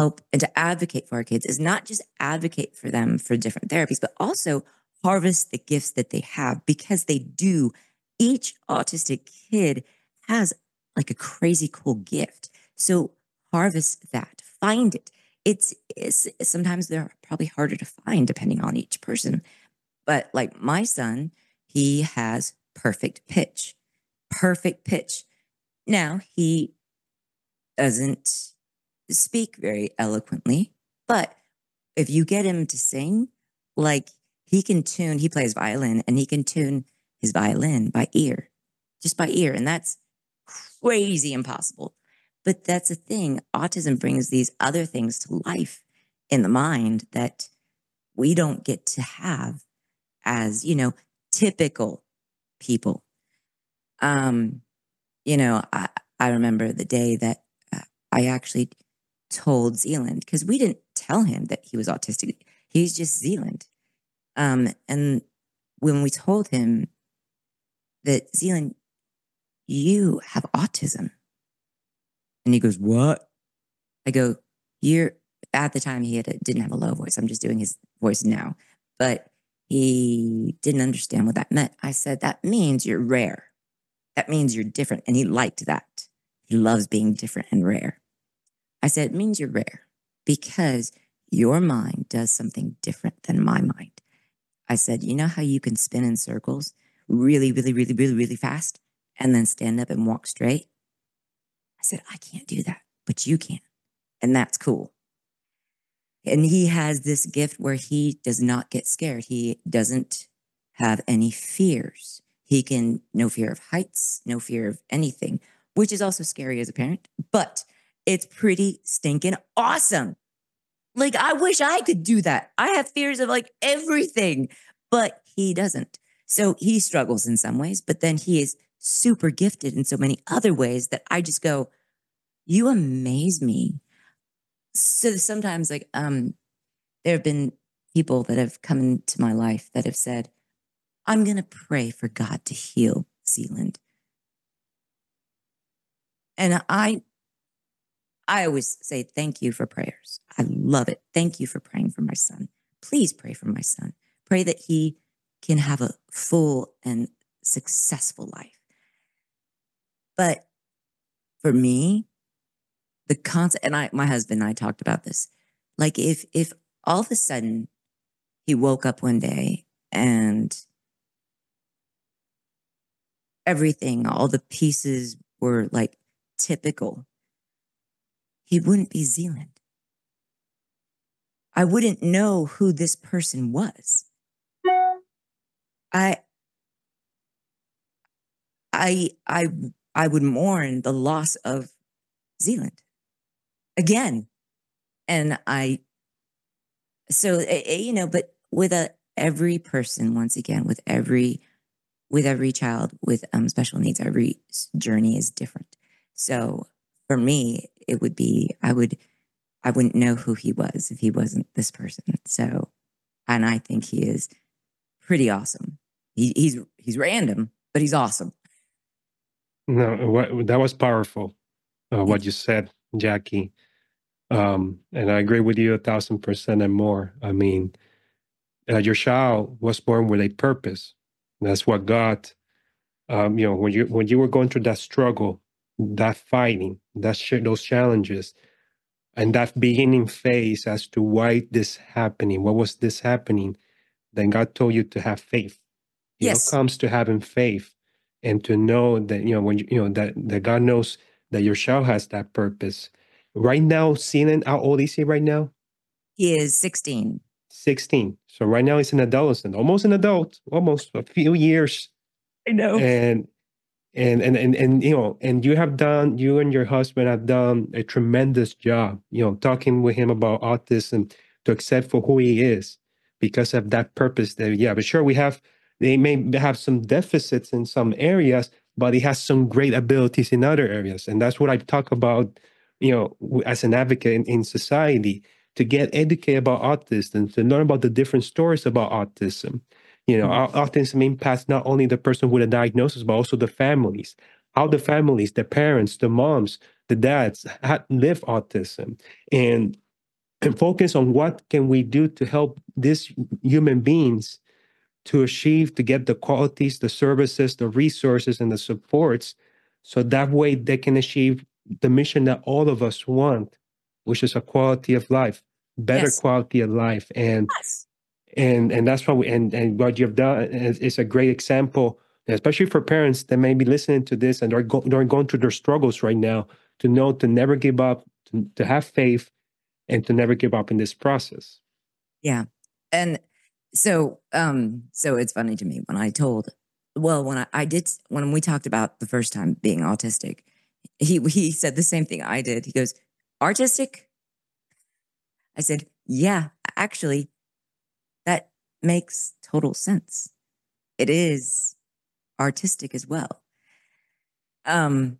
help and to advocate for our kids is not just advocate for them for different therapies, but also harvest the gifts that they have because they do. Each autistic kid has like a crazy cool gift. So harvest that, find it it's, it's sometimes they're probably harder to find depending on each person. But like my son, he has perfect pitch, perfect pitch. Now he doesn't speak very eloquently, but if you get him to sing, like he can tune, he plays violin and he can tune his violin by ear, just by ear. And that's crazy impossible. But that's the thing. Autism brings these other things to life in the mind that we don't get to have as, you know, typical people. Um, you know, I, I remember the day that uh, I actually told Zealand because we didn't tell him that he was autistic. He's just Zealand. Um, and when we told him that Zealand, you have autism, and he goes, What? I go, You're at the time he had a, didn't have a low voice. I'm just doing his voice now. But he didn't understand what that meant. I said, That means you're rare. That means you're different. And he liked that. He loves being different and rare. I said, It means you're rare because your mind does something different than my mind. I said, You know how you can spin in circles really, really, really, really, really fast and then stand up and walk straight? I said, I can't do that, but you can. And that's cool. And he has this gift where he does not get scared. He doesn't have any fears. He can, no fear of heights, no fear of anything, which is also scary as a parent, but it's pretty stinking awesome. Like, I wish I could do that. I have fears of like everything, but he doesn't. So he struggles in some ways, but then he is super gifted in so many other ways that I just go, you amaze me. So sometimes like um there have been people that have come into my life that have said, I'm gonna pray for God to heal Zealand. And I I always say thank you for prayers. I love it. Thank you for praying for my son. Please pray for my son. Pray that he can have a full and successful life. But for me, the concept, and I, my husband and I talked about this. Like if, if all of a sudden he woke up one day and everything, all the pieces were like typical, he wouldn't be Zealand. I wouldn't know who this person was. I, I, I I would mourn the loss of Zealand again. And I so eh, eh, you know, but with a every person, once again, with every with every child with um, special needs, every journey is different. So for me, it would be I would I wouldn't know who he was if he wasn't this person. So, and I think he is pretty awesome. He, he's he's random, but he's awesome. No, what, that was powerful. Uh, what you said, Jaci, um, and I agree with you a thousand percent and more. I mean, uh, your child was born with a purpose. That's what God, um, you know, when you when you were going through that struggle, that fighting, that sh- those challenges, and that beginning phase as to why this happening, what was this happening, then God told you to have faith. It Yes. comes to having faith and to know that you know when you, you know that that God knows that your child has that purpose. Right now, seeing how old is he right now? He is 16. 16. So right now he's an adolescent, almost an adult, almost a few years. I know. And and and and and you know, and you have done you and your husband have done a tremendous job, you know, talking with him about autism to accept for who he is because of that purpose that yeah, but sure we have they may have some deficits in some areas, but he has some great abilities in other areas. And that's what I talk about, you know, as an advocate in, in society to get educated about autism, to learn about the different stories about autism. You know, mm-hmm. au- autism impacts not only the person with a diagnosis, but also the families. How the families, the parents, the moms, the dads live autism, and and focus on what can we do to help these human beings to achieve to get the qualities, the services, the resources, and the supports, so that way they can achieve the mission that all of us want, which is a quality of life, better Yes. quality of life, and Yes. And and that's what we and and what you've done is, is a great example, especially for parents that may be listening to this and are go, they're going through their struggles right now. To know to never give up, to, to have faith, and to never give up in this process. Yeah. And so um so it's funny to me when I told well when I, I did when we talked about the first time being autistic, he he said the same thing I did. He goes, "Artistic?" I said, "Yeah, actually makes total sense. It is artistic as well." Um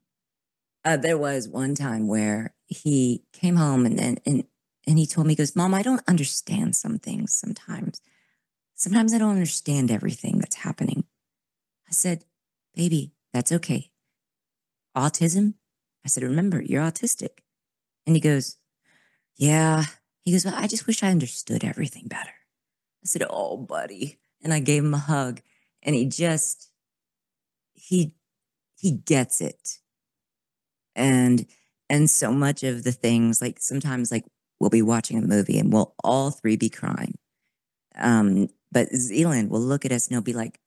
uh, there was one time where he came home and then and and he told me, he goes, Mom, I don't understand some things sometimes. Sometimes I don't understand everything that's happening. I said, Baby, that's okay. Autism? I said, Remember, you're autistic. And he goes, Yeah. He goes, Well, I just wish I understood everything better. I said, Oh, buddy. And I gave him a hug. And he just, he, he gets it. And, and so much of the things, like sometimes, like we'll be watching a movie and we'll all three be crying. Um, but Zealand will look at us and he'll be like,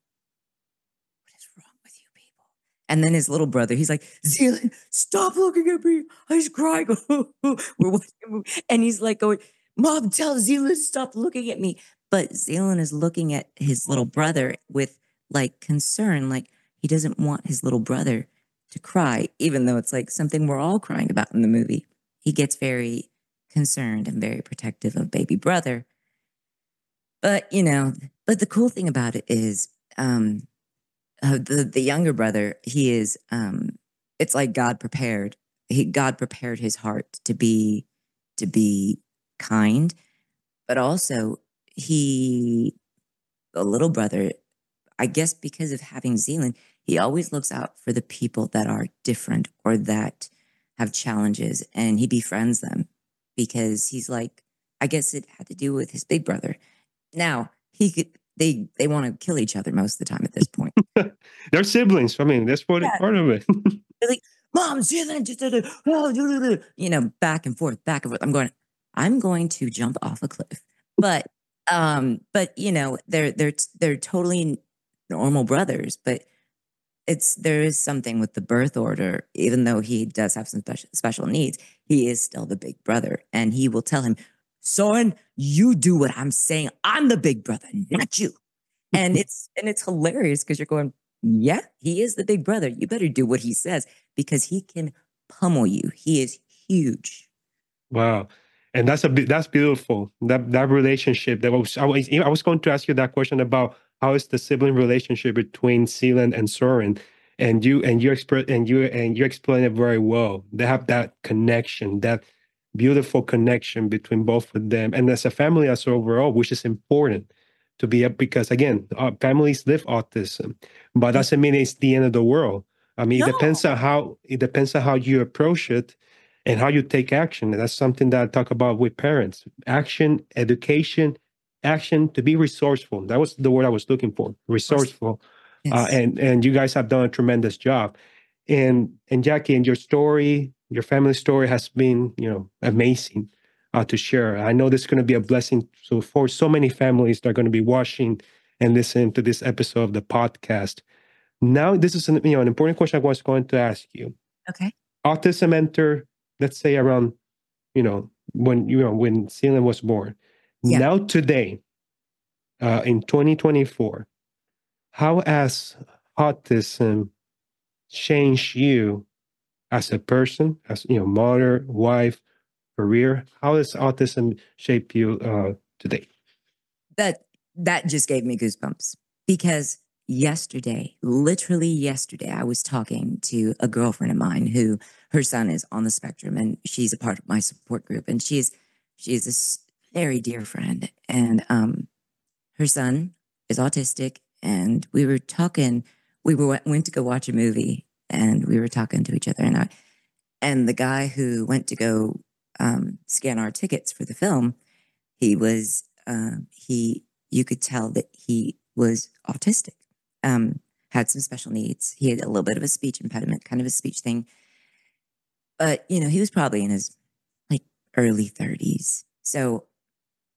What is wrong with you people? And then his little brother, he's like, Zealand, stop looking at me. I was crying. We're watching. And he's like going, Mom, tell Zealand stop looking at me. But Zealand is looking at his little brother with like concern, like he doesn't want his little brother to cry, even though it's like something we're all crying about in the movie. He gets very concerned and very protective of baby brother. But you know, but the cool thing about it is, um, uh, the the younger brother, he is, um, it's like God prepared. He God prepared his heart to be to be kind, but also he, the little brother, I guess because of having Zealand, he always looks out for the people that are different or that have challenges, and he befriends them because he's like, I guess it had to do with his big brother. Now he could, they they want to kill each other most of the time at this point. They're siblings. I mean, that's what Yeah. part of it. Mom, Zealand, just did it. Oh, do, do, do." you know, back and forth, back and forth. I'm going, I'm going to jump off a cliff. But um, but you know, they're they're they're totally normal brothers, but it's there is something with the birth order, even though he does have some special special needs, he is still the big brother. And he will tell him, son, you do what I'm saying. I'm the big brother, not you. And it's and it's hilarious because you're going, yeah, he is the big brother. You better do what he says because he can pummel you. He is huge. Wow. And that's a bit that's beautiful. That that relationship that was I, was I was going to ask you that question about how is the sibling relationship between Zealand and Soren? And you and you expert and you and you explain it very well. They have that connection that beautiful connection between both of them. And as a family as overall which is important to be up because again uh, families live autism but doesn't mean it's the end of the world. I mean no. it depends on how it depends on how you approach it and how you take action. That's something that I talk about with parents. Action, education, action to be resourceful. That was the word I was looking for. Resourceful. Yes. Uh, and and you guys have done a tremendous job. And and Jaci, and your story, your family story has been, you know, amazing uh, to share. I know this is going to be a blessing so for so many families that are going to be watching and listening to this episode of the podcast. Now, this is an, you know an important question I was going to ask you. Okay. Autism enter let's say around, you know, when you know when Zealand was born. Yeah. Now today, uh, in 2024, how has autism changed you as a person, as you know, mother, wife, career? How has autism shaped you uh, today? That that just gave me goosebumps because yesterday, literally yesterday, I was talking to a girlfriend of mine who her son is on the spectrum and she's a part of my support group. And she's she's a very dear friend. And um her son is autistic. And we were talking, we were went to go watch a movie and we were talking to each other. And I and the guy who went to go um, scan our tickets for the film, he was uh, he you could tell that he was autistic um, had some special needs. He had a little bit of a speech impediment, kind of a speech thing. But, you know, he was probably in his like early 30s. So,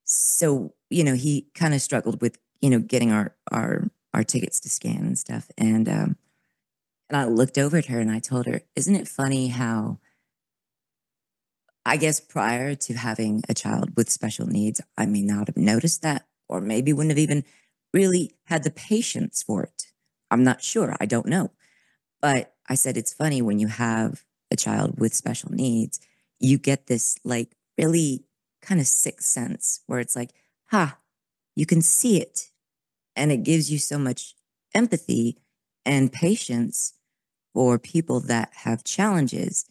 so, you know, he kind of struggled with, you know, getting our, our, our tickets to scan and stuff. And, um, and I looked over at her and I told her, isn't it funny how I guess prior to having a child with special needs, I may not have noticed that, or maybe wouldn't have even really had the patience for it. I'm not sure. I don't know. But I said, it's funny when you have a child with special needs, you get this like really kind of sick sense where it's like, ha, you can see it. And it gives you so much empathy and patience for people that have challenges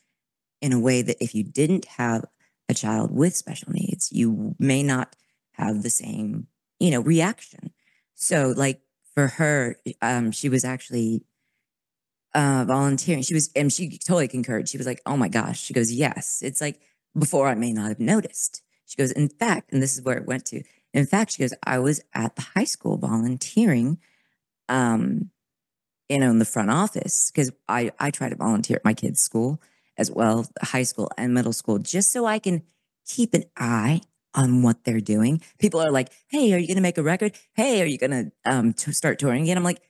in a way that if you didn't have a child with special needs, you may not have the same, you know, reaction. So like for her, um, she was actually uh, volunteering. She was, and she totally concurred. She was like, "Oh my gosh!" She goes, "Yes." It's like before I may not have noticed. She goes, "In fact," and this is where it went to. In fact, she goes, "I was at the high school volunteering, um, you know, in the front office because I I try to volunteer at my kids' school as well, high school and middle school, just so I can keep an eye on what they're doing. People are like, "Hey, are you going to make a record? Hey, are you going to um to start touring again?" I'm like,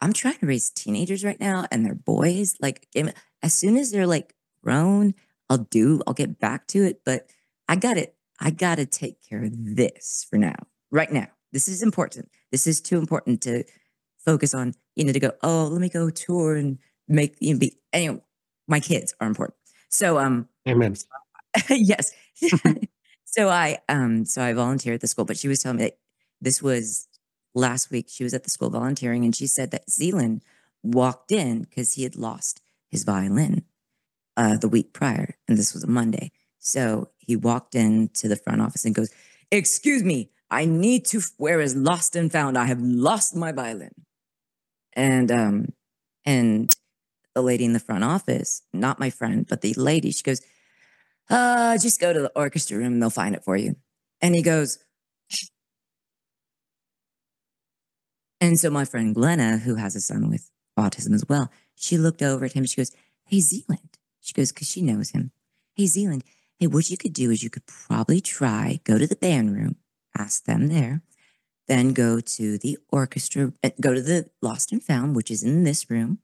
"I'm trying to raise teenagers right now, and they're boys. Like, as soon as they're like grown, I'll do. I'll get back to it. But I got it. I got to take care of this for now. Right now, this is important. This is too important to focus on. You know, to go. Oh, let me go tour and make you know, be. Anyway, my kids are important. So, um, amen. yes. So I um so I volunteered at the school, but she was telling me that this was last week. She was at the school volunteering and she said that Zealand walked in because he had lost his violin uh, the week prior, and this was a Monday. So he walked into the front office and goes, "Excuse me, I need to. Where is lost and found? I have lost my violin." And um, and the lady in the front office, not my friend, but the lady, she goes, uh, just go to the orchestra room and they'll find it for you. And he goes, and so my friend Glenna, who has a son with autism as well, she looked over at him. She goes, Hey, Zealand. She goes, because she knows him. Hey, Zealand. Hey, what you could do is you could probably try, go to the band room, ask them there, then go to the orchestra, uh, go to the Lost and Found, which is in this room.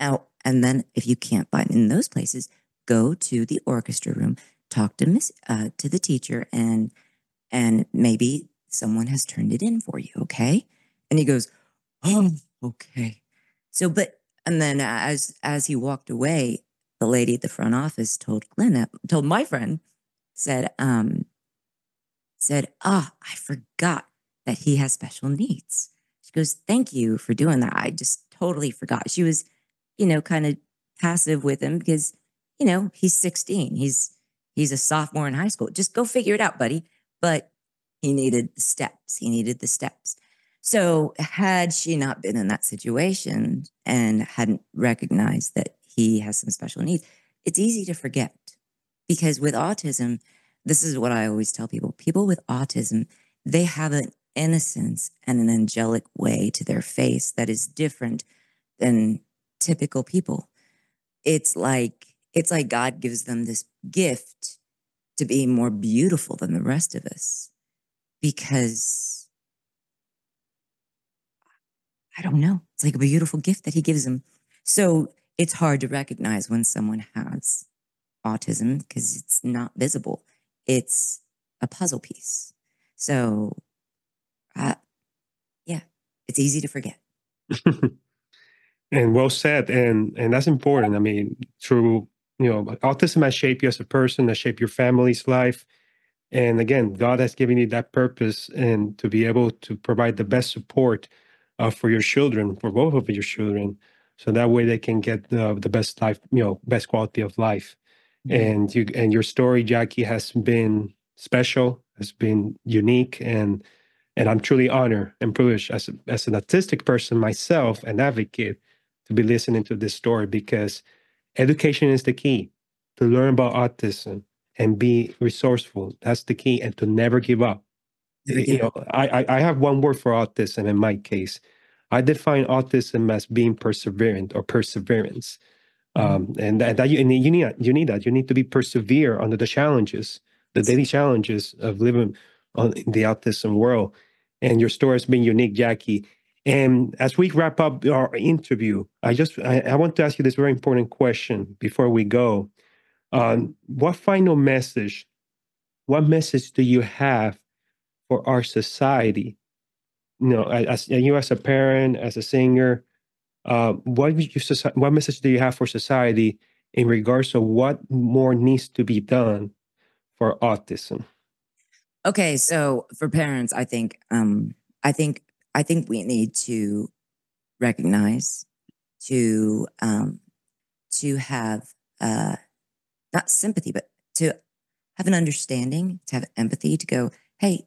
Now, and then if you can't find in those places, go to the orchestra room, talk to Miss uh, to the teacher, and and maybe someone has turned it in for you. Okay, and he goes, oh, okay. So, but and then as as he walked away, the lady at the front office told Glenna, told my friend, said, um, said, "Ah, oh, I forgot that he has special needs." She goes, "Thank you for doing that. I just totally forgot." She was, you know, kind of passive with him because, you know, he's 16. He's he's a sophomore in high school. Just go figure it out, buddy. But he needed the steps. He needed the steps. So, had she not been in that situation and hadn't recognized that he has some special needs, it's easy to forget because with autism, this is what I always tell people people with autism, they have an innocence and an angelic way to their face that is different than typical people. It's like it's like God gives them this gift to be more beautiful than the rest of us because I don't know. It's like a beautiful gift that he gives them. So it's hard to recognize when someone has autism because it's not visible. It's a puzzle piece. So, uh, yeah, it's easy to forget. and well said, and and that's important. I mean, through you know, autism has shaped you as a person, has shaped your family's life, and again, God has given you that purpose and to be able to provide the best support uh, for your children, for both of your children, so that way they can get the the best life, you know, best quality of life. Mm-hmm. And you and your story, Jaci, has been special, has been unique, and and I'm truly honored and privileged as a, as an autistic person myself, an advocate, to be listening to this story because education is the key to learn about autism and be resourceful. That's the key, and to never give up. Yeah. You know, I I have one word for autism in my case. I define autism as being perseverant or perseverance. Mm-hmm. Um, and that, that you, and you need you need that you need to be persevere under the challenges, the daily challenges of living on the autism world. And your story has been unique, Jaci. And as we wrap up our interview, I just I, I want to ask you this very important question before we go. Um, what final message, what message do you have for our society? You know, as you as a parent, as a singer, uh, what you, what message do you have for society in regards to what more needs to be done for autism? Okay, so for parents, I think um, I think I think we need to recognize to um, to have uh, not sympathy, but to have an understanding, to have empathy, to go, hey,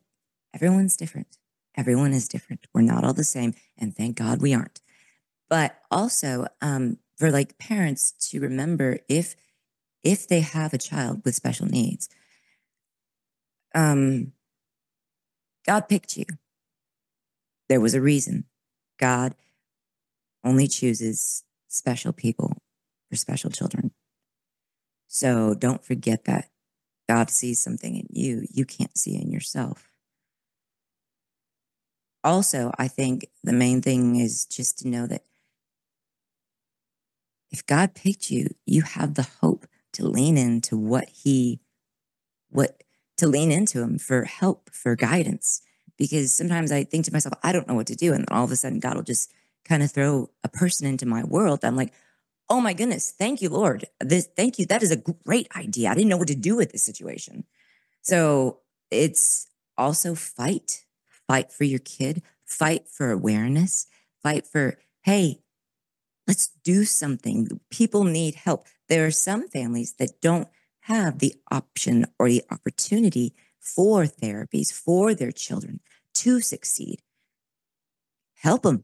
everyone's different. Everyone is different. We're not all the same, and thank God we aren't but also um, for like parents to remember if if they have a child with special needs um, god picked you there was a reason. God only chooses special people for special children. So don't forget that god sees something in you you can't see in yourself. Also i think the main thing is just to know that if God picked you, you have the hope to lean into what He, what to lean into Him for help, for guidance. Because sometimes I think to myself, I don't know what to do. And then all of a sudden, God will just kind of throw a person into my world. I'm like, oh my goodness, thank you, Lord. This, thank you. That is a great idea. I didn't know what to do with this situation. So it's also fight, fight for your kid, fight for awareness, fight for, hey, Let's do something. People need help. There are some families that don't have the option or the opportunity for therapies for their children to succeed. Help them.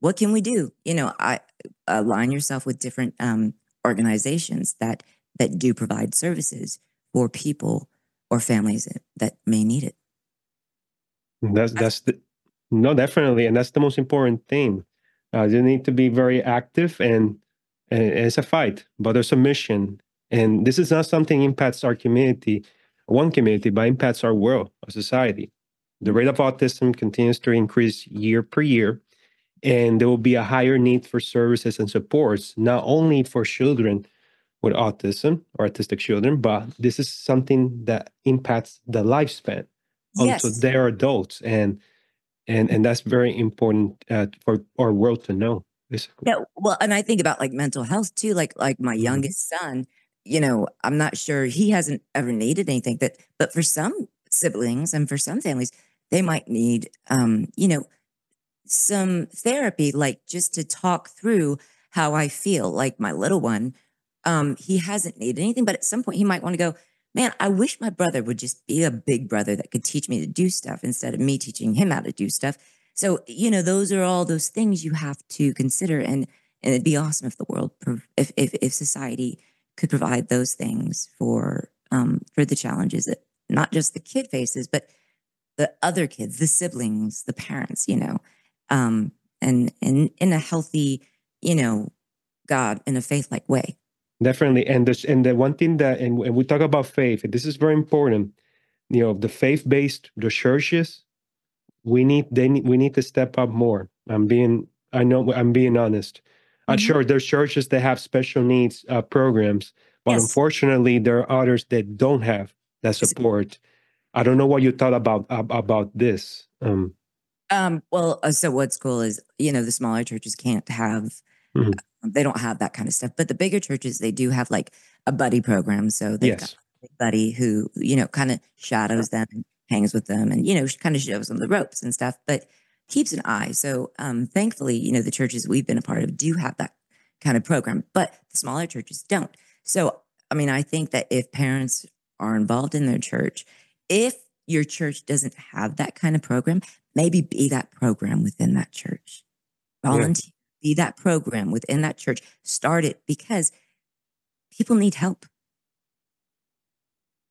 What can we do? You know, I align yourself with different um, organizations that that do provide services for people or families that, may need it. That's that's the no, definitely, and that's the most important thing. Uh, you need to be very active, and, and it's a fight, but there's a mission. And this is not something impacts our community, one community, but impacts our world, our society. The rate of autism continues to increase year per year, and there will be a higher need for services and supports, not only for children with autism or autistic children, but this is something that impacts the lifespan yes. until they're adults. And and and that's very important uh, for our world to know basically yeah well and i think about like mental health too like like my mm-hmm. youngest son you know, I'm not sure he hasn't ever needed anything that, but for some siblings and for some families, they might need, um, you know, some therapy, like just to talk through how I feel. Like my little one, um, he hasn't needed anything, but at some point he might want to go, man, I wish my brother would just be a big brother that could teach me to do stuff instead of me teaching him how to do stuff. So, you know, those are all those things you have to consider. And, and it'd be awesome if the world, if, if, if society could provide those things for, um, for the challenges that not just the kid faces, but the other kids, the siblings, the parents, you know, um, and, and in a healthy, you know, God in a faith like way. Definitely. And the, and the one thing that, and, and we talk about faith, this is very important, you know, the faith based, the churches, we need, they need, we need to step up more. I'm being, I know I'm being honest. Mm-hmm. I'm sure there's churches that have special needs uh, programs, but yes. unfortunately there are others that don't have that support. I don't know what you thought about, about this. Um, um, well, uh, so what's cool is, you know, the smaller churches can't have mm-hmm. They don't have that kind of stuff. But the bigger churches, they do have like a buddy program. So they've yes. got a buddy who, you know, kind of shadows them hangs with them and, you know, kind of shows them the ropes and stuff, but keeps an eye. So um, thankfully, you know, the churches we've been a part of do have that kind of program, but the smaller churches don't. So, I mean, I think that if parents are involved in their church, if your church doesn't have that kind of program, maybe be that program within that church. Volunteer be that program within that church. Start it because people need help.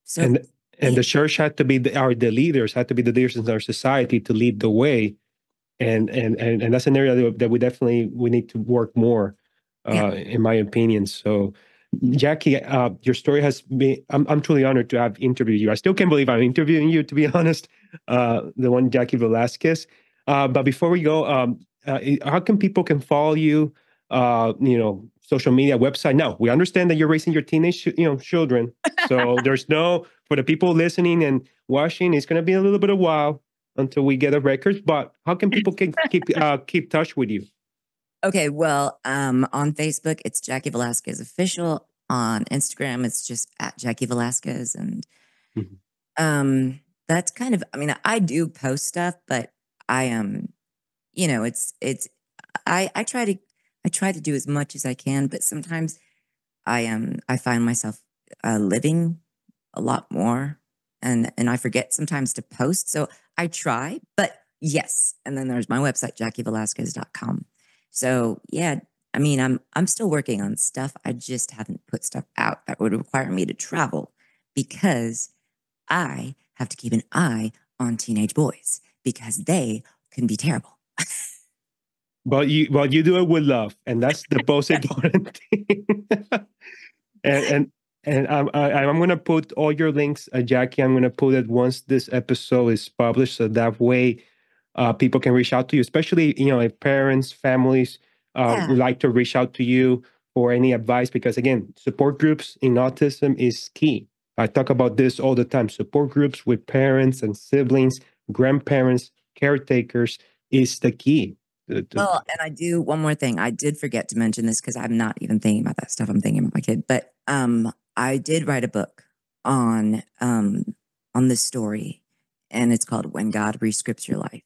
So and and the church had to be the, our the leaders had to be the leaders in our society to lead the way, and and and, and that's an area that, we definitely we need to work more, uh, yeah. in my opinion. So. Jaci, uh, your story has been. I'm, I'm truly honored to have interviewed you. I still can't believe I'm interviewing you, to be honest. Uh, the one Jaci Velasquez. Uh, but before we go, um, uh, how can people can follow you? Uh, you know, social media, website. Now we understand that you're raising your teenage, you know, children. So there's no for the people listening and watching. It's going to be a little bit of while until we get a record. But how can people keep keep uh, keep touch with you? Okay, well, um, on Facebook it's Jaci Velasquez official. On Instagram it's just at Jaci Velasquez, and mm-hmm. um, that's kind of. I mean, I do post stuff, but I am. Um, you know, it's it's I I try to I try to do as much as I can, but sometimes I um I find myself uh, living a lot more, and and I forget sometimes to post. So I try, but yes. And then there's my website JaciVelasquez.com. So yeah, I mean I'm I'm still working on stuff. I just haven't put stuff out that would require me to travel because I have to keep an eye on teenage boys because they can be terrible but you but you do it with love and that's the most important thing and and and I'm, I, am i am going to put all your links, uh, Jaci. I'm going to put it once this episode is published, so that way uh, people can reach out to you, especially you know if parents, families uh, yeah. would like to reach out to you for any advice. Because again, support groups in autism is key. I talk about this all the time. Support groups with parents and siblings, grandparents, caretakers is the key. Well, and I do one more thing. I did forget to mention this because I'm not even thinking about that stuff. I'm thinking about my kid. But um, I did write a book on um, on this story, and it's called "When God Rescripts Your Life."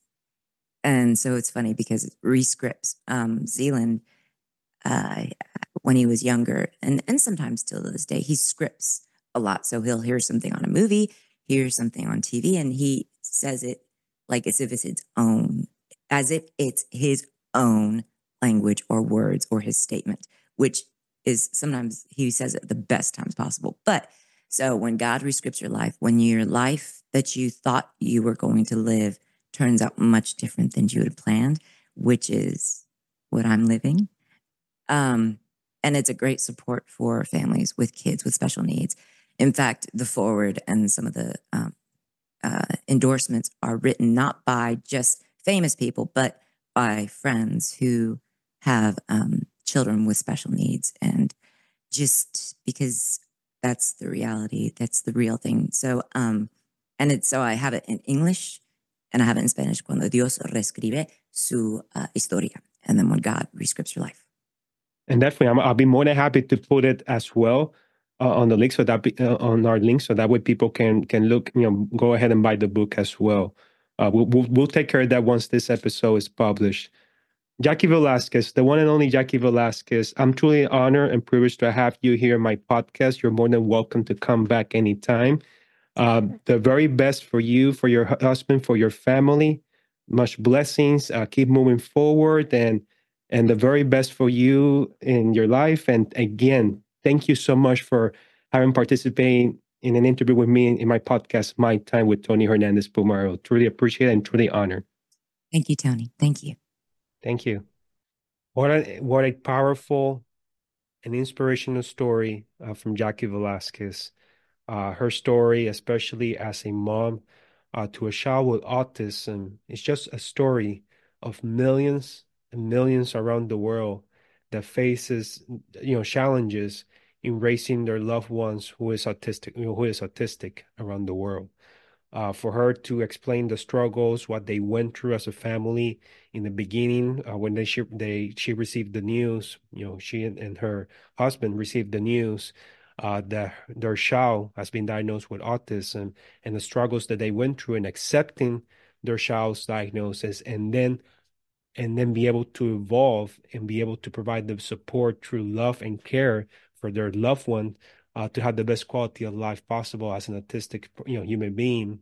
And so it's funny because it rescripts um, Zealand uh, when he was younger, and and sometimes still to this day, he scripts a lot. So he'll hear something on a movie, hear something on TV, and he says it like as if it's its own, as if it's his own language or words or his statement, which is sometimes he says it the best times possible. But so when God rescripts your life, when your life that you thought you were going to live turns out much different than you had planned, which is what I'm living. Um, and it's a great support for families with kids with special needs. In fact, the forward and some of the um, uh, endorsements are written not by just famous people, but by friends who have um, children with special needs. And just because that's the reality, that's the real thing. So, um, and it's so I have it in English and I have it in Spanish. Cuando Dios reescribe su uh, historia, and then when God rescripts your life. And definitely, i will be more than happy to put it as well uh, on the link so that uh, on our link so that way people can can look you know go ahead and buy the book as well. Uh, we'll, we'll we'll take care of that once this episode is published. Jaci Velasquez, the one and only Jaci Velasquez. I'm truly honored and privileged to have you here in my podcast. You're more than welcome to come back anytime. Uh, the very best for you, for your husband, for your family. Much blessings. Uh, keep moving forward and and the very best for you in your life. And again, thank you so much for having participated in an interview with me in my podcast, My Time with Tony Hernandez Pumarejo. Truly appreciate it and truly honored. Thank you, Tony. Thank you. Thank you. What a what a powerful and inspirational story uh, from Jaci Velasquez. Uh, her story, especially as a mom uh, to a child with autism, is just a story of millions and millions around the world that faces you know challenges in raising their loved ones who is autistic who is autistic around the world uh, for her to explain the struggles what they went through as a family in the beginning uh, when they she, they she received the news you know she and, her husband received the news uh, that their child has been diagnosed with autism and the struggles that they went through in accepting their child's diagnosis and then and then be able to evolve and be able to provide the support through love and care for their loved one uh, to have the best quality of life possible as an autistic you know human being.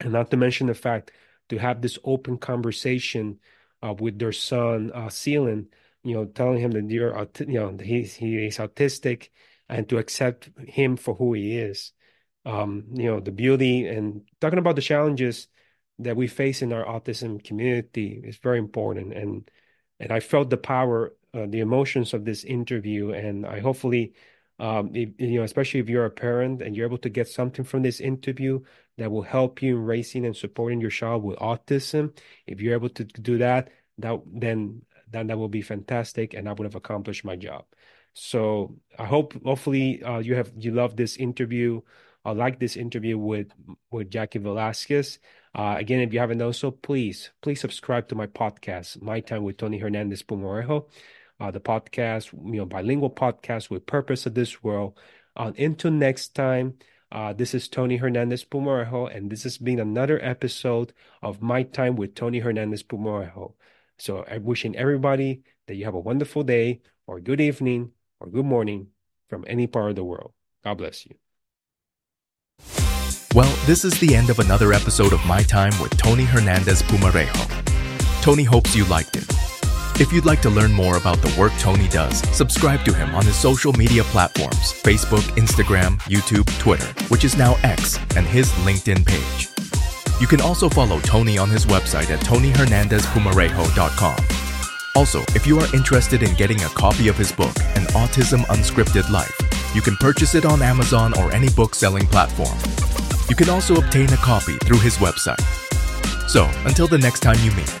And not to mention the fact to have this open conversation uh, with their son uh Zealand, you know telling him that you're you know he's he is autistic and to accept him for who he is. Um you know the beauty and talking about the challenges that we face in our autism community is very important. And and I felt the power uh, the emotions of this interview and I hopefully um, if, you know especially if you're a parent and you're able to get something from this interview that will help you in raising and supporting your child with autism if you're able to do that that then then that will be fantastic and I would have accomplished my job so I hope hopefully uh, you have you love this interview I like this interview with with Jaci Velasquez. Uh, again, if you haven't done so, please, please subscribe to my podcast, My Time with Tony Hernandez Pumarejo, uh, the podcast, you know, bilingual podcast with purpose of this world. Uh, until next time, uh, this is Tony Hernandez Pumarejo, and this has been another episode of My Time with Tony Hernandez Pumarejo. So I'm wishing everybody that you have a wonderful day, or good evening, or good morning from any part of the world. God bless you. Well, this is the end of another episode of My Time with Tony Hernandez Pumarejo. Tony hopes you liked it. If you'd like to learn more about the work Tony does, subscribe to him on his social media platforms Facebook, Instagram, YouTube, Twitter, which is now X, and his LinkedIn page. You can also follow Tony on his website at tonyhernandezpumarejo.com. Also, if you are interested in getting a copy of his book, An Autism Unscripted Life, you can purchase it on Amazon or any book selling platform. You can also obtain a copy through his website. So, until the next time you meet,